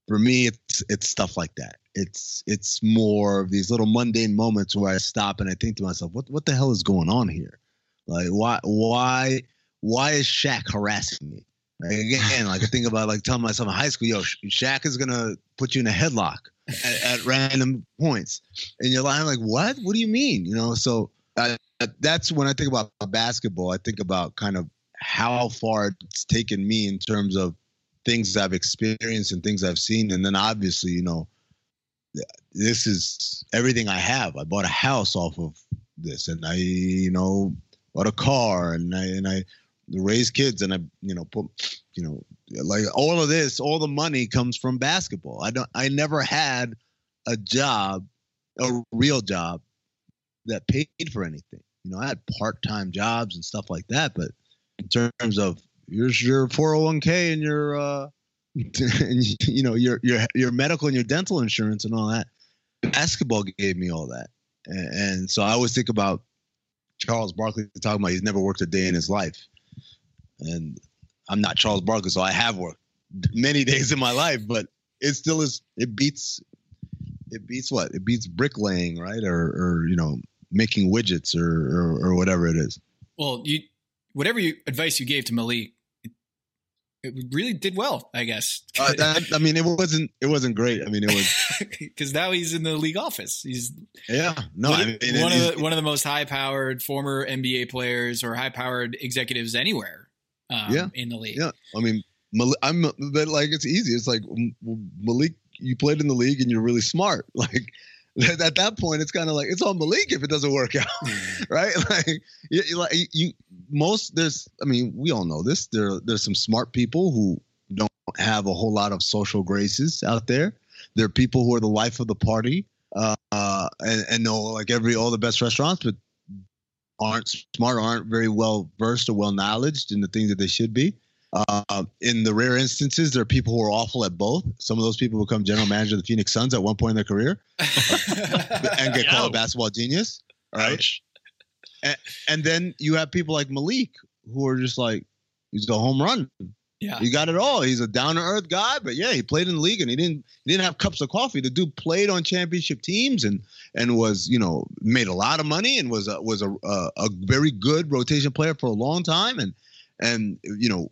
for me, it's it's stuff like that. It's it's more of these little mundane moments where I stop and I think to myself, what what the hell is going on here? Like why why why is Shaq harassing me? Like, again, like I think about like telling myself in high school, yo, Shaq is gonna put you in a headlock at, at random points, and you're lying like, what? What do you mean? You know, so uh, that's when I think about basketball. I think about kind of how far it's taken me in terms of things I've experienced and things I've seen, and then obviously, you know, this is everything I have. I bought a house off of this, and I, you know, bought a car, and I and I raise kids and I, you know, put, you know, like all of this, all the money comes from basketball. I don't, I never had a job, a real job that paid for anything. You know, I had part-time jobs and stuff like that, but in terms of here's your 401k and your, uh, and, you know, your your your medical and your dental insurance and all that. Basketball gave me all that, and, and so I always think about Charles Barkley talking about he's never worked a day in his life and I'm not Charles Barkley, so I have worked many days in my life, but it still is. It beats. It beats what? It beats bricklaying, right? Or, or you know, making widgets, or, or, or whatever it is. Well, you whatever you, advice you gave to Malik, it, it really did well, I guess. Uh, that, I mean, it wasn't it wasn't great. I mean, it was because now he's in the league office. He's yeah, no, one, I mean, one of the, one of the most high powered former NBA players or high powered executives anywhere. Um, Yeah. in the league. Yeah, I mean, I'm but like it's easy. It's like Malik, you played in the league and you're really smart. Like at that point, it's kind of like it's on Malik if it doesn't work out, right? Like you, like you, most there's. I mean, we all know this. There, there's some smart people who don't have a whole lot of social graces out there. There are people who are the life of the party, uh, and, and know like every all the best restaurants, but aren't smart, aren't very well versed or well knowledged in the things that they should be. Uh, in the rare instances, there are people who are awful at both. Some of those people become general manager of the Phoenix Suns at one point in their career and get called a basketball genius. Right. Ouch. And then you have people like Malik who are just like, he's a home run. Yeah. He got it all. He's a down to earth guy, but yeah, he played in the league and he didn't he didn't have cups of coffee. The dude played on championship teams and and was you know made a lot of money and was a, was a a, a very good rotation player for a long time and and you know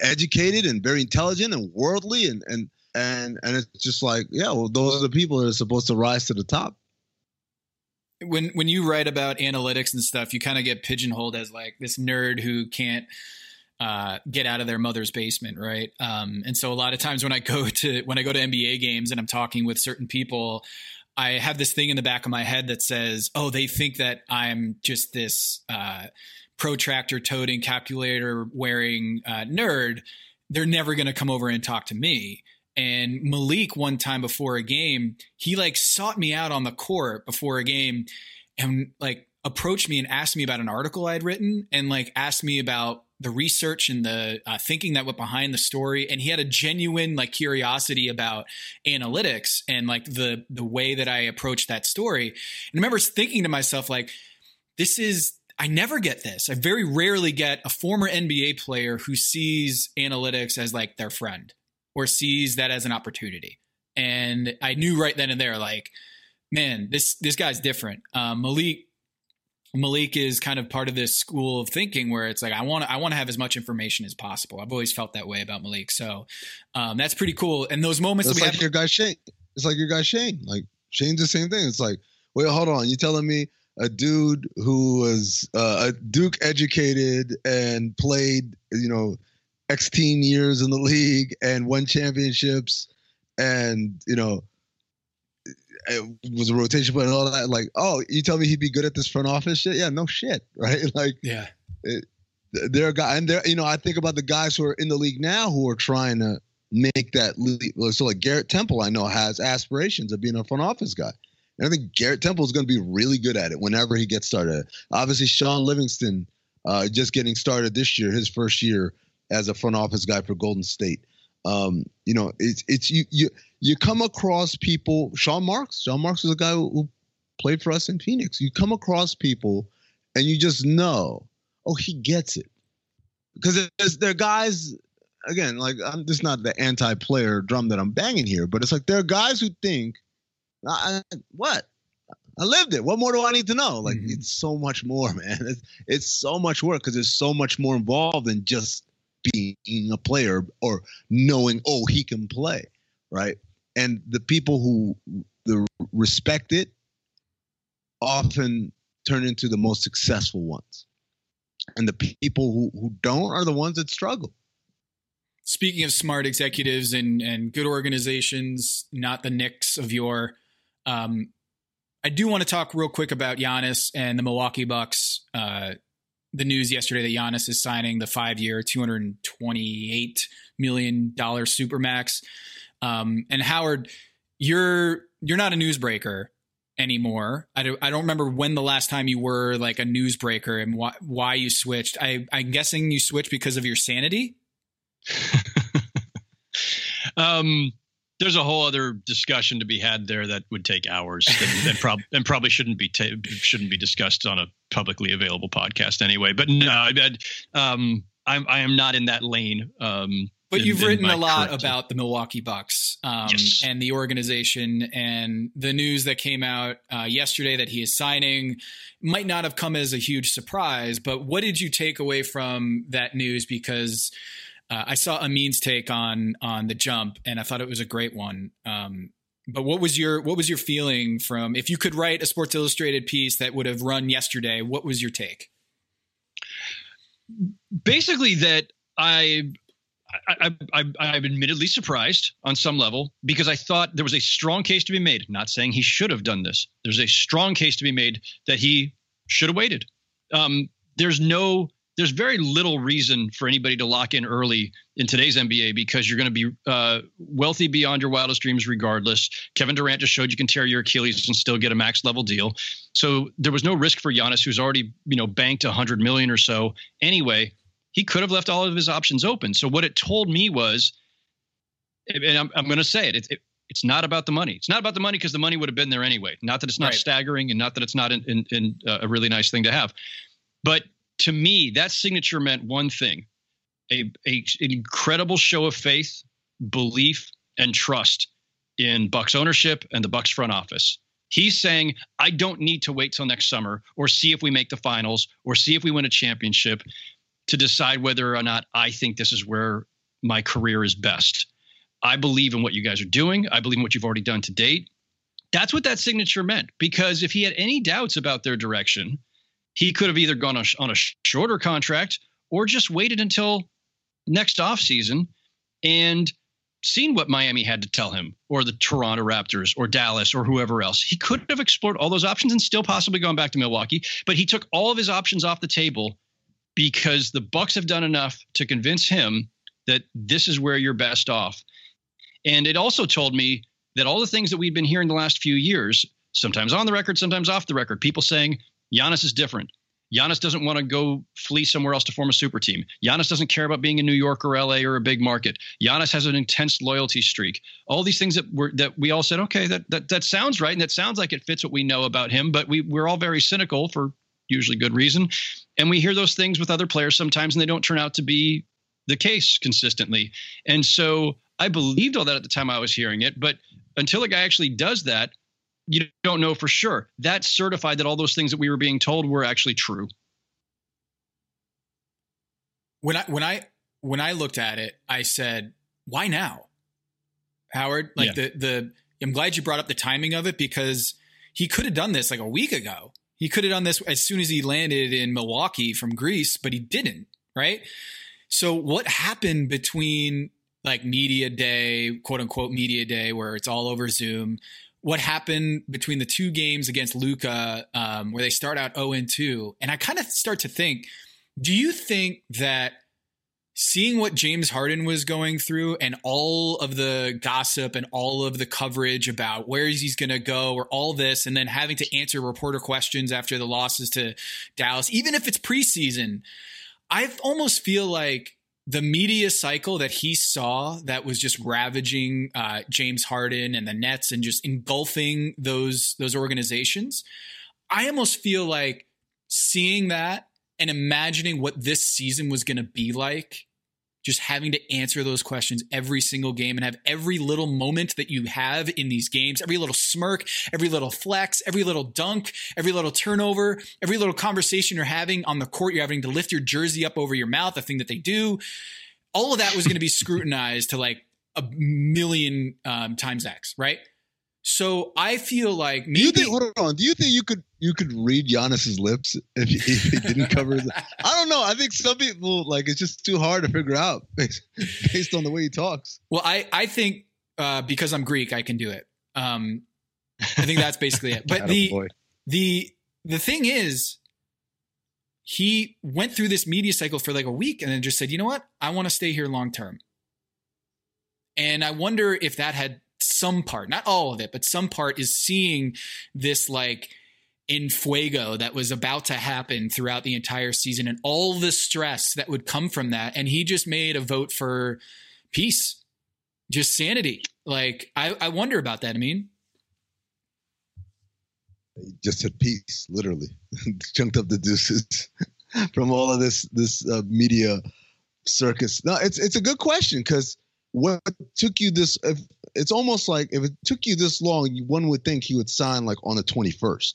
educated and very intelligent and worldly and and and and it's just like yeah, well those are the people that are supposed to rise to the top. when when you write about analytics and stuff, you kind of get pigeonholed as like this nerd who can't uh, get out of their mother's basement, right? Um, and so a lot of times when I go to when I go to NBA games and I'm talking with certain people, I have this thing in the back of my head that says, "Oh, they think that I'm just this uh, protractor toting, calculator wearing uh, nerd. They're never going to come over and talk to me." And Malik, one time before a game, he like sought me out on the court before a game and like approached me and asked me about an article I'd written and like asked me about the research and the uh, thinking that went behind the story. And he had a genuine like curiosity about analytics and like the the way that I approached that story. And I remember thinking to myself like, this is I never get this. I very rarely get a former NBA player who sees analytics as like their friend or sees that as an opportunity. And I knew right then and there, like, man, this this guy's different. Um, Malik Malik is kind of part of this school of thinking where it's like I want to I want to have as much information as possible. I've always felt that way about Malik, so um, that's pretty cool. And those moments It's like have, your guy Shane. It's like your guy Shane. Like Shane's the same thing. It's like, wait, hold on. You telling me a dude who was uh, a Duke educated and played, you know, X teen years in the league and won championships and, you know, was a rotation player and all that. Like, oh, you tell me he'd be good at this front office shit? Yeah, no shit, right? Like, yeah, there are guys, and there, you know, I think about the guys who are in the league now who are trying to make that league. So, like Garrett Temple, I know has aspirations of being a front office guy. And I think Garrett Temple is going to be really good at it whenever he gets started. Obviously, Shaun Livingston, uh, just getting started this year, his first year as a front office guy for Golden State. Um, you know, it's it's you you you come across people. Sean Marks, Sean Marks was a guy who, who played for us in Phoenix. You come across people, and you just know, oh, he gets it, because there's there are guys. Again, like I'm just not the anti-player drum that I'm banging here, but it's like there are guys who think, I, what? I lived it. What more do I need to know? Like Mhm. it's so much more, man. It's, it's so much work because there's so much more involved than just being a player or knowing, oh, he can play, right? And the people who the respect it often turn into the most successful ones. And the people who, who don't are the ones that struggle. Speaking of smart executives and and good organizations, not the Knicks of your, um, I do want to talk real quick about Giannis and the Milwaukee Bucks. Uh, the news yesterday that Giannis is signing the hundred and twenty-eight million dollar supermax. Um, and Howard, you're you're not a newsbreaker anymore. I don't, I don't remember when the last time you were like a newsbreaker and why why you switched. I, I'm guessing you switched because of your sanity. um, there's a whole other discussion to be had there that would take hours and, and, prob- and probably shouldn't be ta- shouldn't be discussed on a publicly available podcast anyway. But no, I, um, I'm I am not in that lane. Um, But in- you've in written a lot current- about the Milwaukee Bucks um, Yes. and the organization, and the news that came out uh, yesterday that he is signing might not have come as a huge surprise. But what did you take away from that news? Because uh, I saw Amin's take on on the jump, and I thought it was a great one. Um, but what was your what was your feeling from if you could write a Sports Illustrated piece that would have run yesterday? What was your take? basically that I, I, I, I, I'm admittedly surprised on some level because I thought there was a strong case to be made. Not saying he should have done this. There's a strong case to be made that he should have waited. Um, there's no, there's very little reason for anybody to lock in early in today's NBA because you're going to be uh, wealthy beyond your wildest dreams regardless. Kevin Durant just showed you can tear your Achilles and still get a max level deal. So there was no risk for Giannis, who's already you know banked a hundred million or so anyway. He could have left all of his options open. So what it told me was, and I'm, I'm going to say it, it, it, it's not about the money. It's not about the money because the money would have been there anyway. Not that it's not Right. staggering, and not that it's not in, in, in, uh, a really nice thing to have. But to me, that signature meant one thing: a, a an incredible show of faith, belief, and trust in Bucks ownership and the Bucks front office. He's saying, I don't need to wait till next summer or see if we make the finals or see if we win a championship to decide whether or not I think this is where my career is best. I believe in what you guys are doing. I believe in what you've already done to date. That's what that signature meant. Because if he had any doubts about their direction, he could have either gone on a, shorter contract or just waited until next offseason and seen what Miami had to tell him, or the Toronto Raptors, or Dallas, or whoever else. He could have explored all those options and still possibly gone back to Milwaukee, but he took all of his options off the table because the Bucks have done enough to convince him that this is where you're best off. And it also told me that all the things that we've been hearing the last few years, sometimes on the record, sometimes off the record, people saying Giannis is different. Giannis doesn't want to go flee somewhere else to form a super team. Giannis doesn't care about being in New York or LA or a big market. Giannis has an intense loyalty streak. All these things that were that we all said, okay, that that that sounds right, and that sounds like it fits what we know about him. But we we're all very cynical for usually good reason, and we hear those things with other players sometimes, and they don't turn out to be the case consistently. And so I believed all that at the time I was hearing it, but until a guy actually does that, you don't know for sure. That certified that all those things that we were being told were actually true. when I when I when I looked at it, I said, "Why now, Howard?" Like the the. I'm glad you brought up the timing of it because he could have done this like a week ago. He could have done this as soon as he landed in Milwaukee from Greece, but he didn't. Right. So what happened between like media day, quote unquote media day, where it's all over Zoom? What happened between the two games against Luka, um, where they start out 0 and 2? And I kind of start to think, do you think that seeing what James Harden was going through and all of the gossip and all of the coverage about where he's going to go or all this, and then having to answer reporter questions after the losses to Dallas, even if it's preseason, I almost feel like the media cycle that he saw that was just ravaging uh, James Harden and the Nets and just engulfing those those organizations. I almost feel like seeing that and imagining what this season was going to be like just having to answer those questions every single game and have every little moment that you have in these games, every little smirk, every little flex, every little dunk, every little turnover, every little conversation you're having on the court, you're having to lift your jersey up over your mouth, the thing that they do. All of that was going to be scrutinized to like a million um, times X, right? So I feel like Do you maybe think? Hold on. Do you think you could you could read Giannis's lips if he, if he didn't cover his? I don't know. I think some people like it's just too hard to figure out based, based on the way he talks. Well, I I think uh, because I'm Greek, I can do it. Um, I think that's basically it. But the Attaboy. the the thing is, he went through this media cycle for like a week and then just said, you know what, I want to stay here long term. And I wonder if that had some part, not all of it, but some part is seeing this like in fuego that was about to happen throughout the entire season and all the stress that would come from that. And he just made a vote for peace, just sanity. Like, I, I wonder about that. I mean, He just said peace, literally, chunked up the deuces from all of this this uh, media circus. No, it's it's a good question because what took you this? If, it's almost like if it took you this long, one would think he would sign like on the 21st,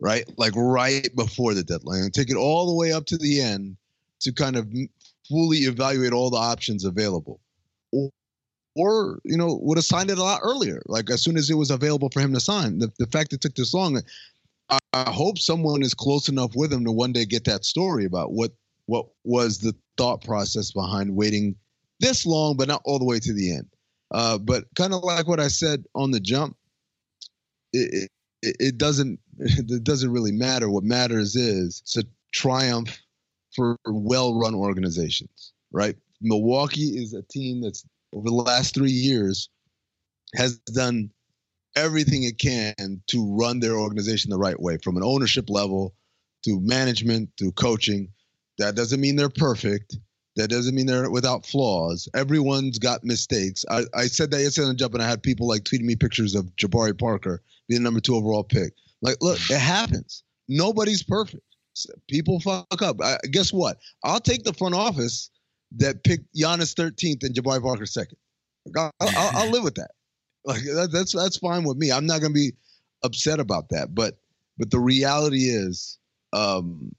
right? Like right before the deadline, and take it all the way up to the end to kind of fully evaluate all the options available. Or, or you know, would have signed it a lot earlier, like as soon as it was available for him to sign. The, the fact it took this long, I, I hope someone is close enough with him to one day get that story about what what was the thought process behind waiting this long, but not all the way to the end. Uh, but kind of like what I said on the jump, it, it, it doesn't it doesn't really matter. What matters is it's a triumph for well-run organizations, right? Milwaukee is a team that's over the last three years has done everything it can to run their organization the right way, from an ownership level to management to coaching. That doesn't mean they're perfect. That doesn't mean they're without flaws. Everyone's got mistakes. I, I said that yesterday on the jump, and I had people like tweeting me pictures of Jabari Parker being number two overall pick. Like, look, it happens. Nobody's perfect. People fuck up. I, guess what? I'll take the front office that picked Giannis 13th and Jabari Parker second. I'll, I'll, I'll live with that. Like that, that's that's fine with me. I'm not gonna be upset about that. But but the reality is, um,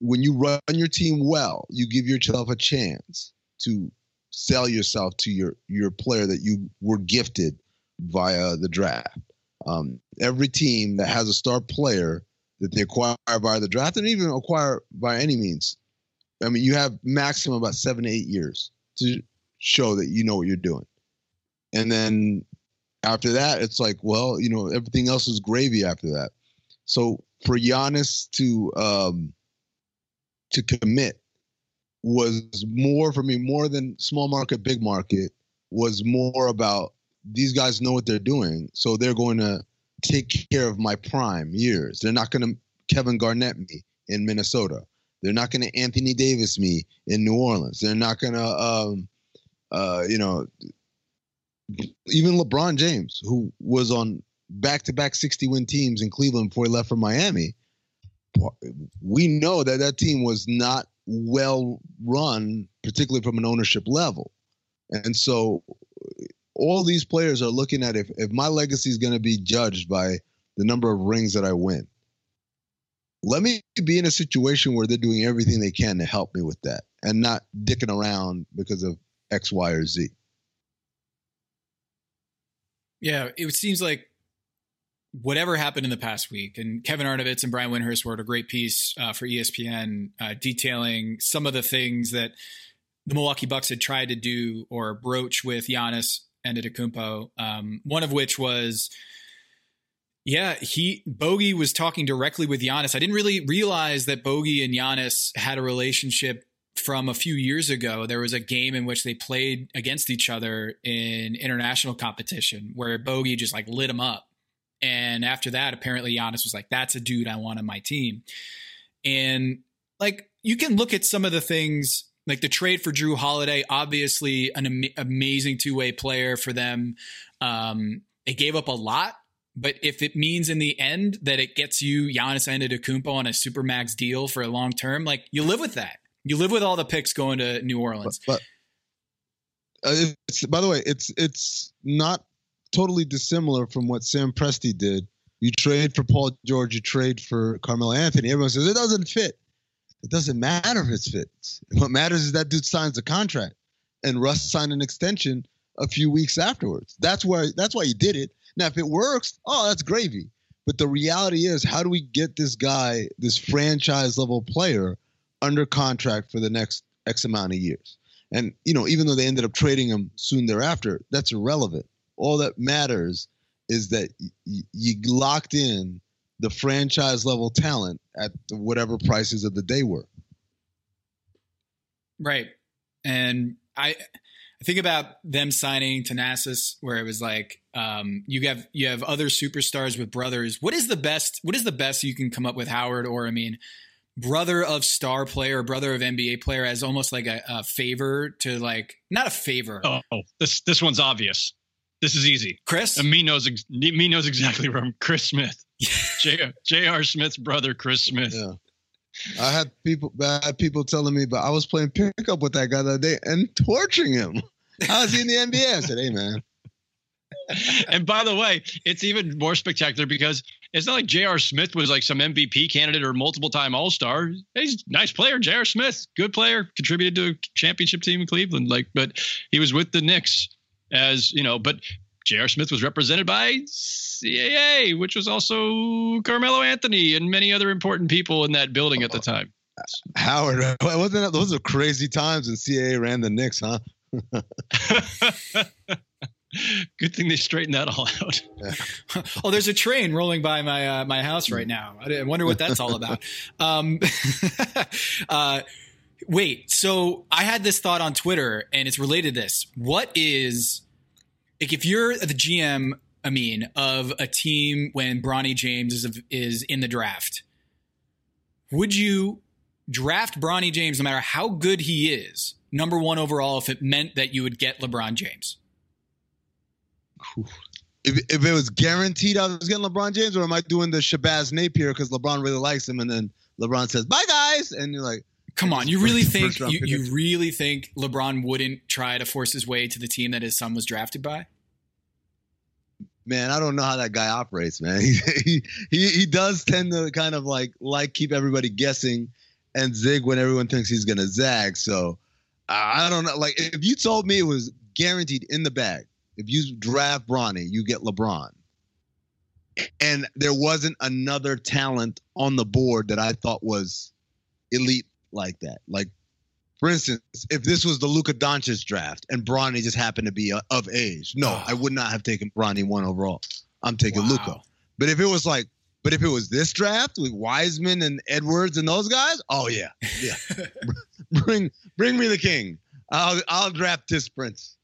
when you run your team well, you give yourself a chance to sell yourself to your your player that you were gifted via the draft. Um, every team that has a star player that they acquire via the draft and even acquire by any means, I mean, you have maximum about seven to eight years to show that you know what you're doing. And then after that, it's like, well, you know, everything else is gravy after that. So for Giannis to um, to commit was more for me more than small market big market was more about these guys know what they're doing so they're going to take care of my prime years. They're not going to kevin garnett me in minnesota. They're not going to anthony davis me in new orleans. They're not going to um, uh, you know even lebron james who was on back-to-back 60 win teams in cleveland before he left for miami we know that that team was not well run, particularly from an ownership level. And so all these players are looking at if, if my legacy is going to be judged by the number of rings that I win, let me be in a situation where they're doing everything they can to help me with that and not dicking around because of X, Y, or Z. Yeah, it seems like whatever happened in the past week. And Kevin Arnovitz and Brian Windhorst wrote a great piece uh, for ESPN uh, detailing some of the things that the Milwaukee Bucks had tried to do or broach with Giannis and Antetokounmpo. Um, one of which was, yeah, he Bogey was talking directly with Giannis. I didn't really realize that Bogey and Giannis had a relationship from a few years ago. There was a game in which they played against each other in international competition where Bogey just like lit him up and after that, apparently Giannis was like, that's a dude I want on my team. And like, you can look at some of the things like the trade for Jrue Holiday, obviously an am- amazing two way player for them. Um, they gave up a lot, but if it means in the end that it gets you Giannis Antetokounmpo on a supermax deal for a long term, like you live with that. You live with all the picks going to New Orleans. But, but uh, it's by the way, it's it's not totally dissimilar from what Sam Presti did. You trade for Paul George, you trade for Carmelo Anthony. Everyone says it doesn't fit. It doesn't matter if it fits. What matters is that dude signs a contract, and Russ signed an extension a few weeks afterwards. That's why. That's why he did it. Now, if it works, oh, that's gravy. But the reality is, how do we get this guy, this franchise level player, under contract for the next X amount of years? And you know, even though they ended up trading him soon thereafter, that's irrelevant all that matters is that y- you locked in the franchise level talent at whatever prices of the day were. Right. And I I think about them signing Thanasis where it was like um, you have you have other superstars with brothers. What is the best what is the best you can come up with Howard or I mean brother of star player, brother of NBA player as almost like a, a favor to like not a favor. Oh, this this one's obvious. This is easy. Chris? And me knows me knows exactly where I'm. Chris Smith. J.R. Smith's brother, Chris Smith. Yeah. I had people, I had people telling me, but I was playing pickup with that guy the other day and torturing him. How's he in the NBA? I said, "Hey, man." and by the way, it's even more spectacular because it's not like J.R. Smith was like some MVP candidate or multiple time All Star. He's a nice player, J.R. Smith, good player, contributed to a championship team in Cleveland. Like, but he was with the Knicks as you know. But J.R. Smith was represented by CAA, which was also Carmelo Anthony and many other important people in that building at the time. Howard, wasn't that those are crazy times when CAA ran the Knicks, huh? Good thing they straightened that all out. oh, there's a train rolling by my uh, my house right now. I wonder what that's all about. Um, uh, wait, so I had this thought on Twitter, and it's related to this. What is like if you're the GM, I mean, of a team when Bronny James is is in the draft, would you draft Bronny James no matter how good he is, number one overall, if it meant that you would get LeBron James? If, if it was guaranteed I was getting LeBron James, or am I doing the Shabazz Napier because LeBron really likes him, and then LeBron says bye guys, and you're like, come on, you really think you, you really think LeBron wouldn't try to force his way to the team that his son was drafted by? Man, I don't know how that guy operates, man. He, he he does tend to kind of like like keep everybody guessing and zig when everyone thinks he's gonna zag. So I don't know. Like if you told me it was guaranteed in the bag, if you draft Bronny, you get LeBron. And there wasn't another talent on the board that I thought was elite like that. Like, for instance, if this was the Luka Doncic draft and Bronny just happened to be uh, of age, no, oh. I would not have taken Bronny one overall. I'm taking wow. Luka. But if it was like, but if it was this draft with Wiseman and Edwards and those guys, oh yeah, yeah, bring bring me the king. I'll I'll draft this prince.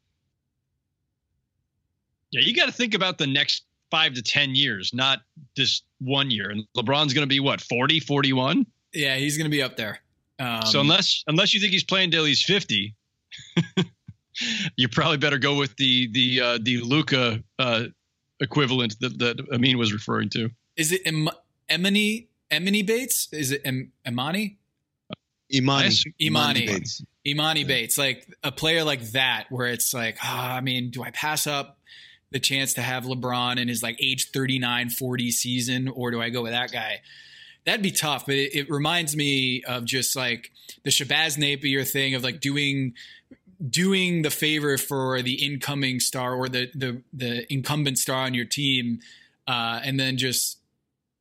Yeah, you got to think about the next five to 10 years, not just one year. And LeBron's going to be what, 40, 41? Yeah, he's going to be up there. Um, so unless unless you think he's playing till he's 50, you probably better go with the the uh, the Luka uh, equivalent that, that Amin was referring to. Is it em- Emini Emini Bates? Is it em- Emani? Imani. Imani. Bates. Imani yeah. Bates. Like a player like that, where it's like, oh, I mean, do I pass up the chance to have LeBron in his like age 39, 40 season, or do I go with that guy? That'd be tough, but it, it reminds me of just like the Shabazz Napier thing of like doing doing the favor for the incoming star or the the the incumbent star on your team, uh, and then just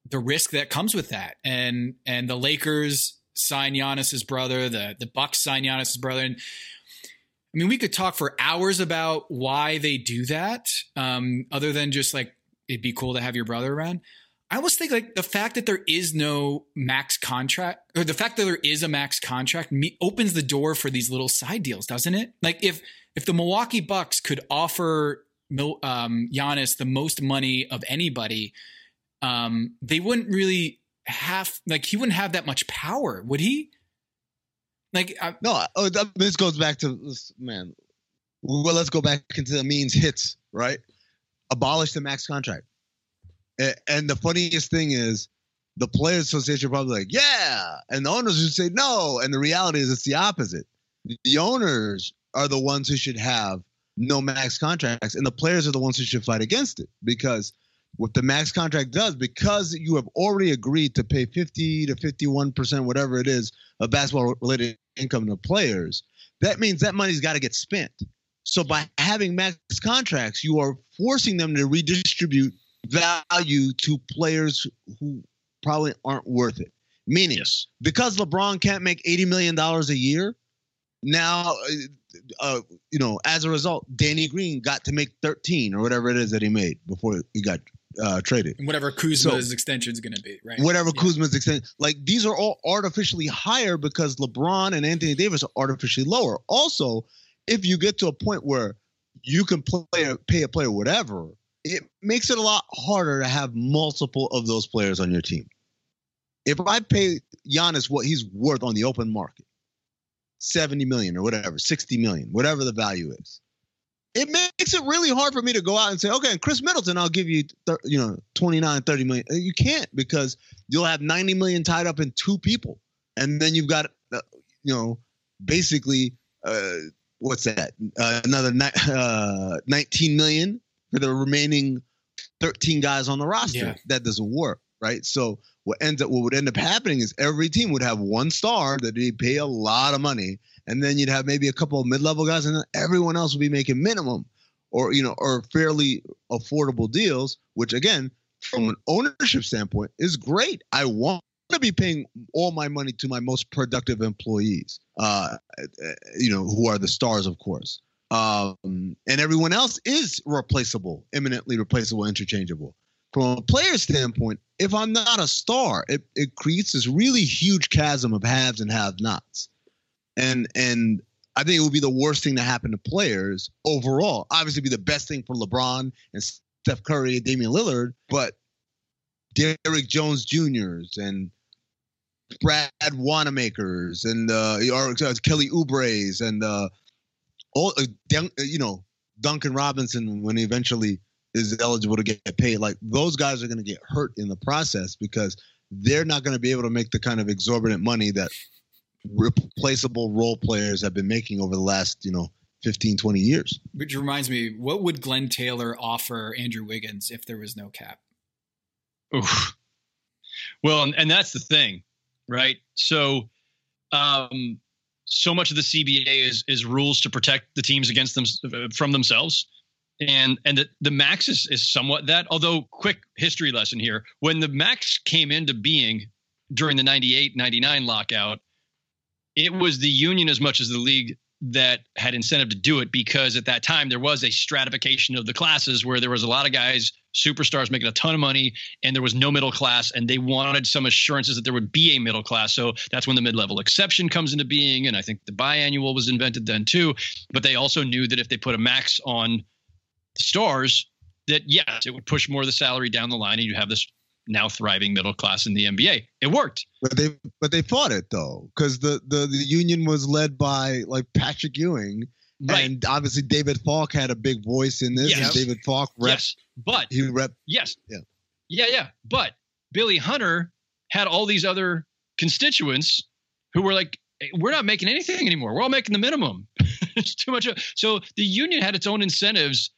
the risk that comes with that. And and the Lakers sign Giannis's brother, the the Bucks sign Giannis's brother, and I mean, we could talk for hours about why they do that, um, other than just like it'd be cool to have your brother around. I almost think like the fact that there is no max contract, or the fact that there is a max contract, me, opens the door for these little side deals, doesn't it? Like if if the Milwaukee Bucks could offer um, Giannis the most money of anybody, um, they wouldn't really have like he wouldn't have that much power, would he? Like I, no, oh, this goes back to man. Well, let's go back into the means hits right. Abolish the max contract, and, the funniest thing is, the players association probably like yeah, and the owners would say no, and the reality is it's the opposite. The owners are the ones who should have no max contracts, and the players are the ones who should fight against it. Because what the max contract does because you have already agreed to pay 50 to 51% whatever it is of basketball related income to players that means that money's got to get spent. So by having max contracts you are forcing them to redistribute value to players who probably aren't worth it meaning yes. because lebron can't make 80 million dollars a year now uh, uh, you know as a result danny green got to make 13 or whatever it is that he made before he got uh, traded. And whatever Kuzma's so, extension is going to be, right? Whatever yeah. Kuzma's extension, like these are all artificially higher because LeBron and Anthony Davis are artificially lower. Also, if you get to a point where you can play pay a player whatever, it makes it a lot harder to have multiple of those players on your team. If I pay Giannis what he's worth on the open market, 70 million or whatever, 60 million, whatever the value is it makes it really hard for me to go out and say, okay, and Khris Middleton, I'll give you, you know, 29, 30 million. You can't because you'll have 90 million tied up in two people. and then you've got uh, you know basically uh, what's that uh, another ni- uh, 19 million for the remaining 13 guys on the roster. Yeah. That doesn't work, right? So what ends up what would end up happening is every team would have one star that they pay a lot of money, and then you'd have maybe a couple of mid-level guys, and then everyone else would be making minimum or you know or fairly affordable deals, which again from an ownership standpoint is great. I want to be paying all my money to my most productive employees, uh, you know, who are the stars, of course. Um, and everyone else is replaceable, eminently replaceable, interchangeable. From a player standpoint, if I'm not a star, it, it creates this really huge chasm of haves and have-nots. And and I think it would be the worst thing to happen to players overall. Obviously, be the best thing for LeBron and Steph Curry and Damian Lillard, but Derrick Jones Juniors and Brad Wanamakers and uh, or uh, Kelly Oubre's and uh, all uh, Dun- uh, you know Duncan Robinson when he eventually is eligible to get paid. Like those guys are going to get hurt in the process because they're not going to be able to make the kind of exorbitant money that replaceable role players have been making over the last you know 15 20 years Which reminds me, what would Glenn Taylor offer Andrew Wiggins if there was no cap? Oof. Well, and, and that's the thing, right? So, um, so much of the CBA is is rules to protect the teams against them from themselves, and and the, the max is is somewhat that. Although, quick history lesson here: when the max came into being during the 98-99 lockout, it was the union as much as the league that had incentive to do it because at that time there was a stratification of the classes where there was a lot of guys superstars making a ton of money and there was no middle class and they wanted some assurances that there would be a middle class. So that's when the mid-level exception comes into being and i think the biannual was invented then too. But they also knew that if they put a max on the stars that yes it would push more of the salary down the line and you have this now thriving middle class in the nba it worked but they but they fought it though because the, the the union was led by like patrick ewing right and obviously david falk had a big voice in this Yes. and david falk rep yes but he rep Yes. Yeah. Yeah, yeah. But Billy Hunter had all these other constituents who were like, "Hey, we're not making anything anymore. We're all making the minimum. it's too much. of-" So the union had its own incentives,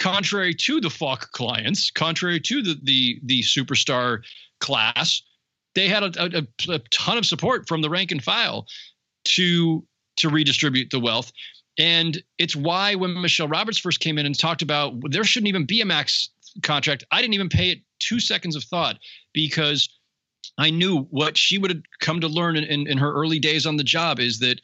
contrary to the Falk clients, contrary to the the the superstar class. They had a, a, a ton of support from the rank and file to to redistribute the wealth. And it's why when Michelle Roberts first came in and talked about there shouldn't even be a max contract, I didn't even pay it two seconds of thought because I knew what she would have come to learn in, in, in her early days on the job is that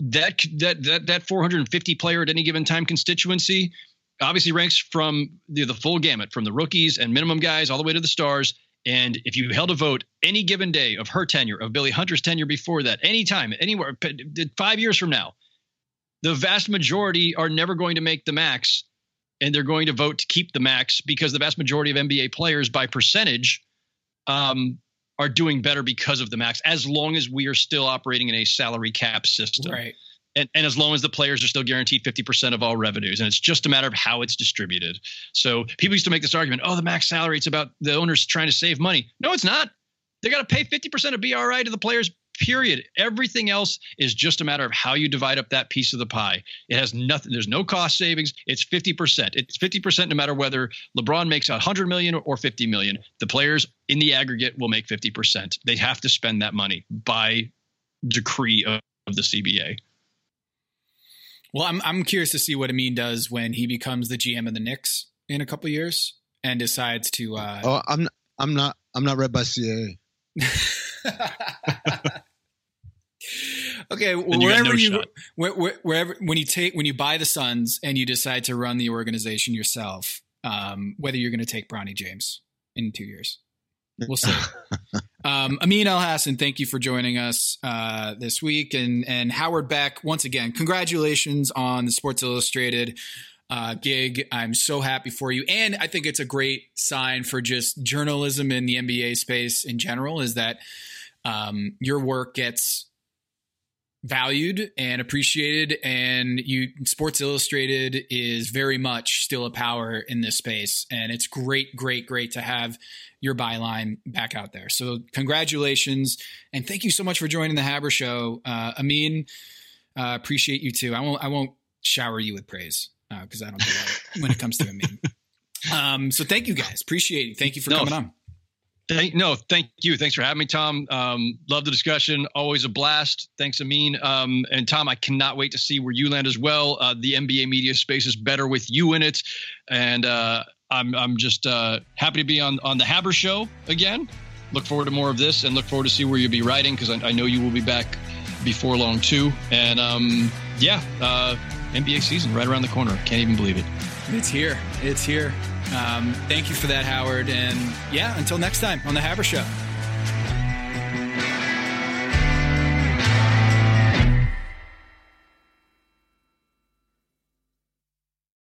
that that that that 450 player at any given time constituency obviously ranks from the, the full gamut from the rookies and minimum guys all the way to the stars. And if you held a vote any given day of her tenure of billy hunter's tenure before that anytime anywhere five years from now the vast majority are never going to make the max. And they're going to vote to keep the max because the vast majority of nba players by percentage um, are doing better because of the max as long as we are still operating in a salary cap system. Right. And, and as long as the players are still guaranteed 50% of all revenues and it's just a matter of how it's distributed. So people used to make this argument oh the max salary it's about the owners trying to save money. No it's not. They got to pay 50% of bri to the players period. Everything else is just a matter of how you divide up that piece of the pie. It has nothing there's no cost savings. It's 50% it's 50% no matter whether lebron makes 100 million or 50 million. The players in the aggregate will make 50% they have to spend that money by decree of, of the cba Well, I'm I'm curious to see what Amin does when he becomes the GM of the Knicks in a couple years and decides to. Uh, oh i'm i'm not i'm not read by ca okay, well, you wherever no you where, where, wherever when you take when you buy the Suns and you decide to run the organization yourself, um, whether you're going to take Bronny James in two years, we'll see. um, Amin Elhassan, thank you for joining us uh, this week, and and Howard Beck once again. Congratulations on the Sports Illustrated uh, gig. I'm so happy for you, and I think it's a great sign for just journalism in the NBA space in general. Is that um, your work gets valued and appreciated and you sports illustrated is very much still a power in this space and it's great great great to have your byline back out there. So congratulations and thank you so much for joining the haber show. Uh, amin uh, appreciate you too. I won't i won't shower you with praise because uh, i don't do that when it comes to amin. Um, so thank you guys. Appreciate it. Thank you for no, coming on Thank, no, thank you. Thanks for having me, Tom. Um, love the discussion. Always a blast. Thanks, Amin. Um, and Tom, I cannot wait to see where you land as well. Uh, the NBA media space is better with you in it, and uh, I'm I'm just uh, happy to be on on the Haber Show again. Look forward to more of this, and look forward to see where you'll be writing because I, I, know you will be back before long too. And um, yeah, uh, NBA season right around the corner. Can't even believe it. It's here. It's here. Um, thank you for that, Howard. And yeah, until next time on The Haber Show.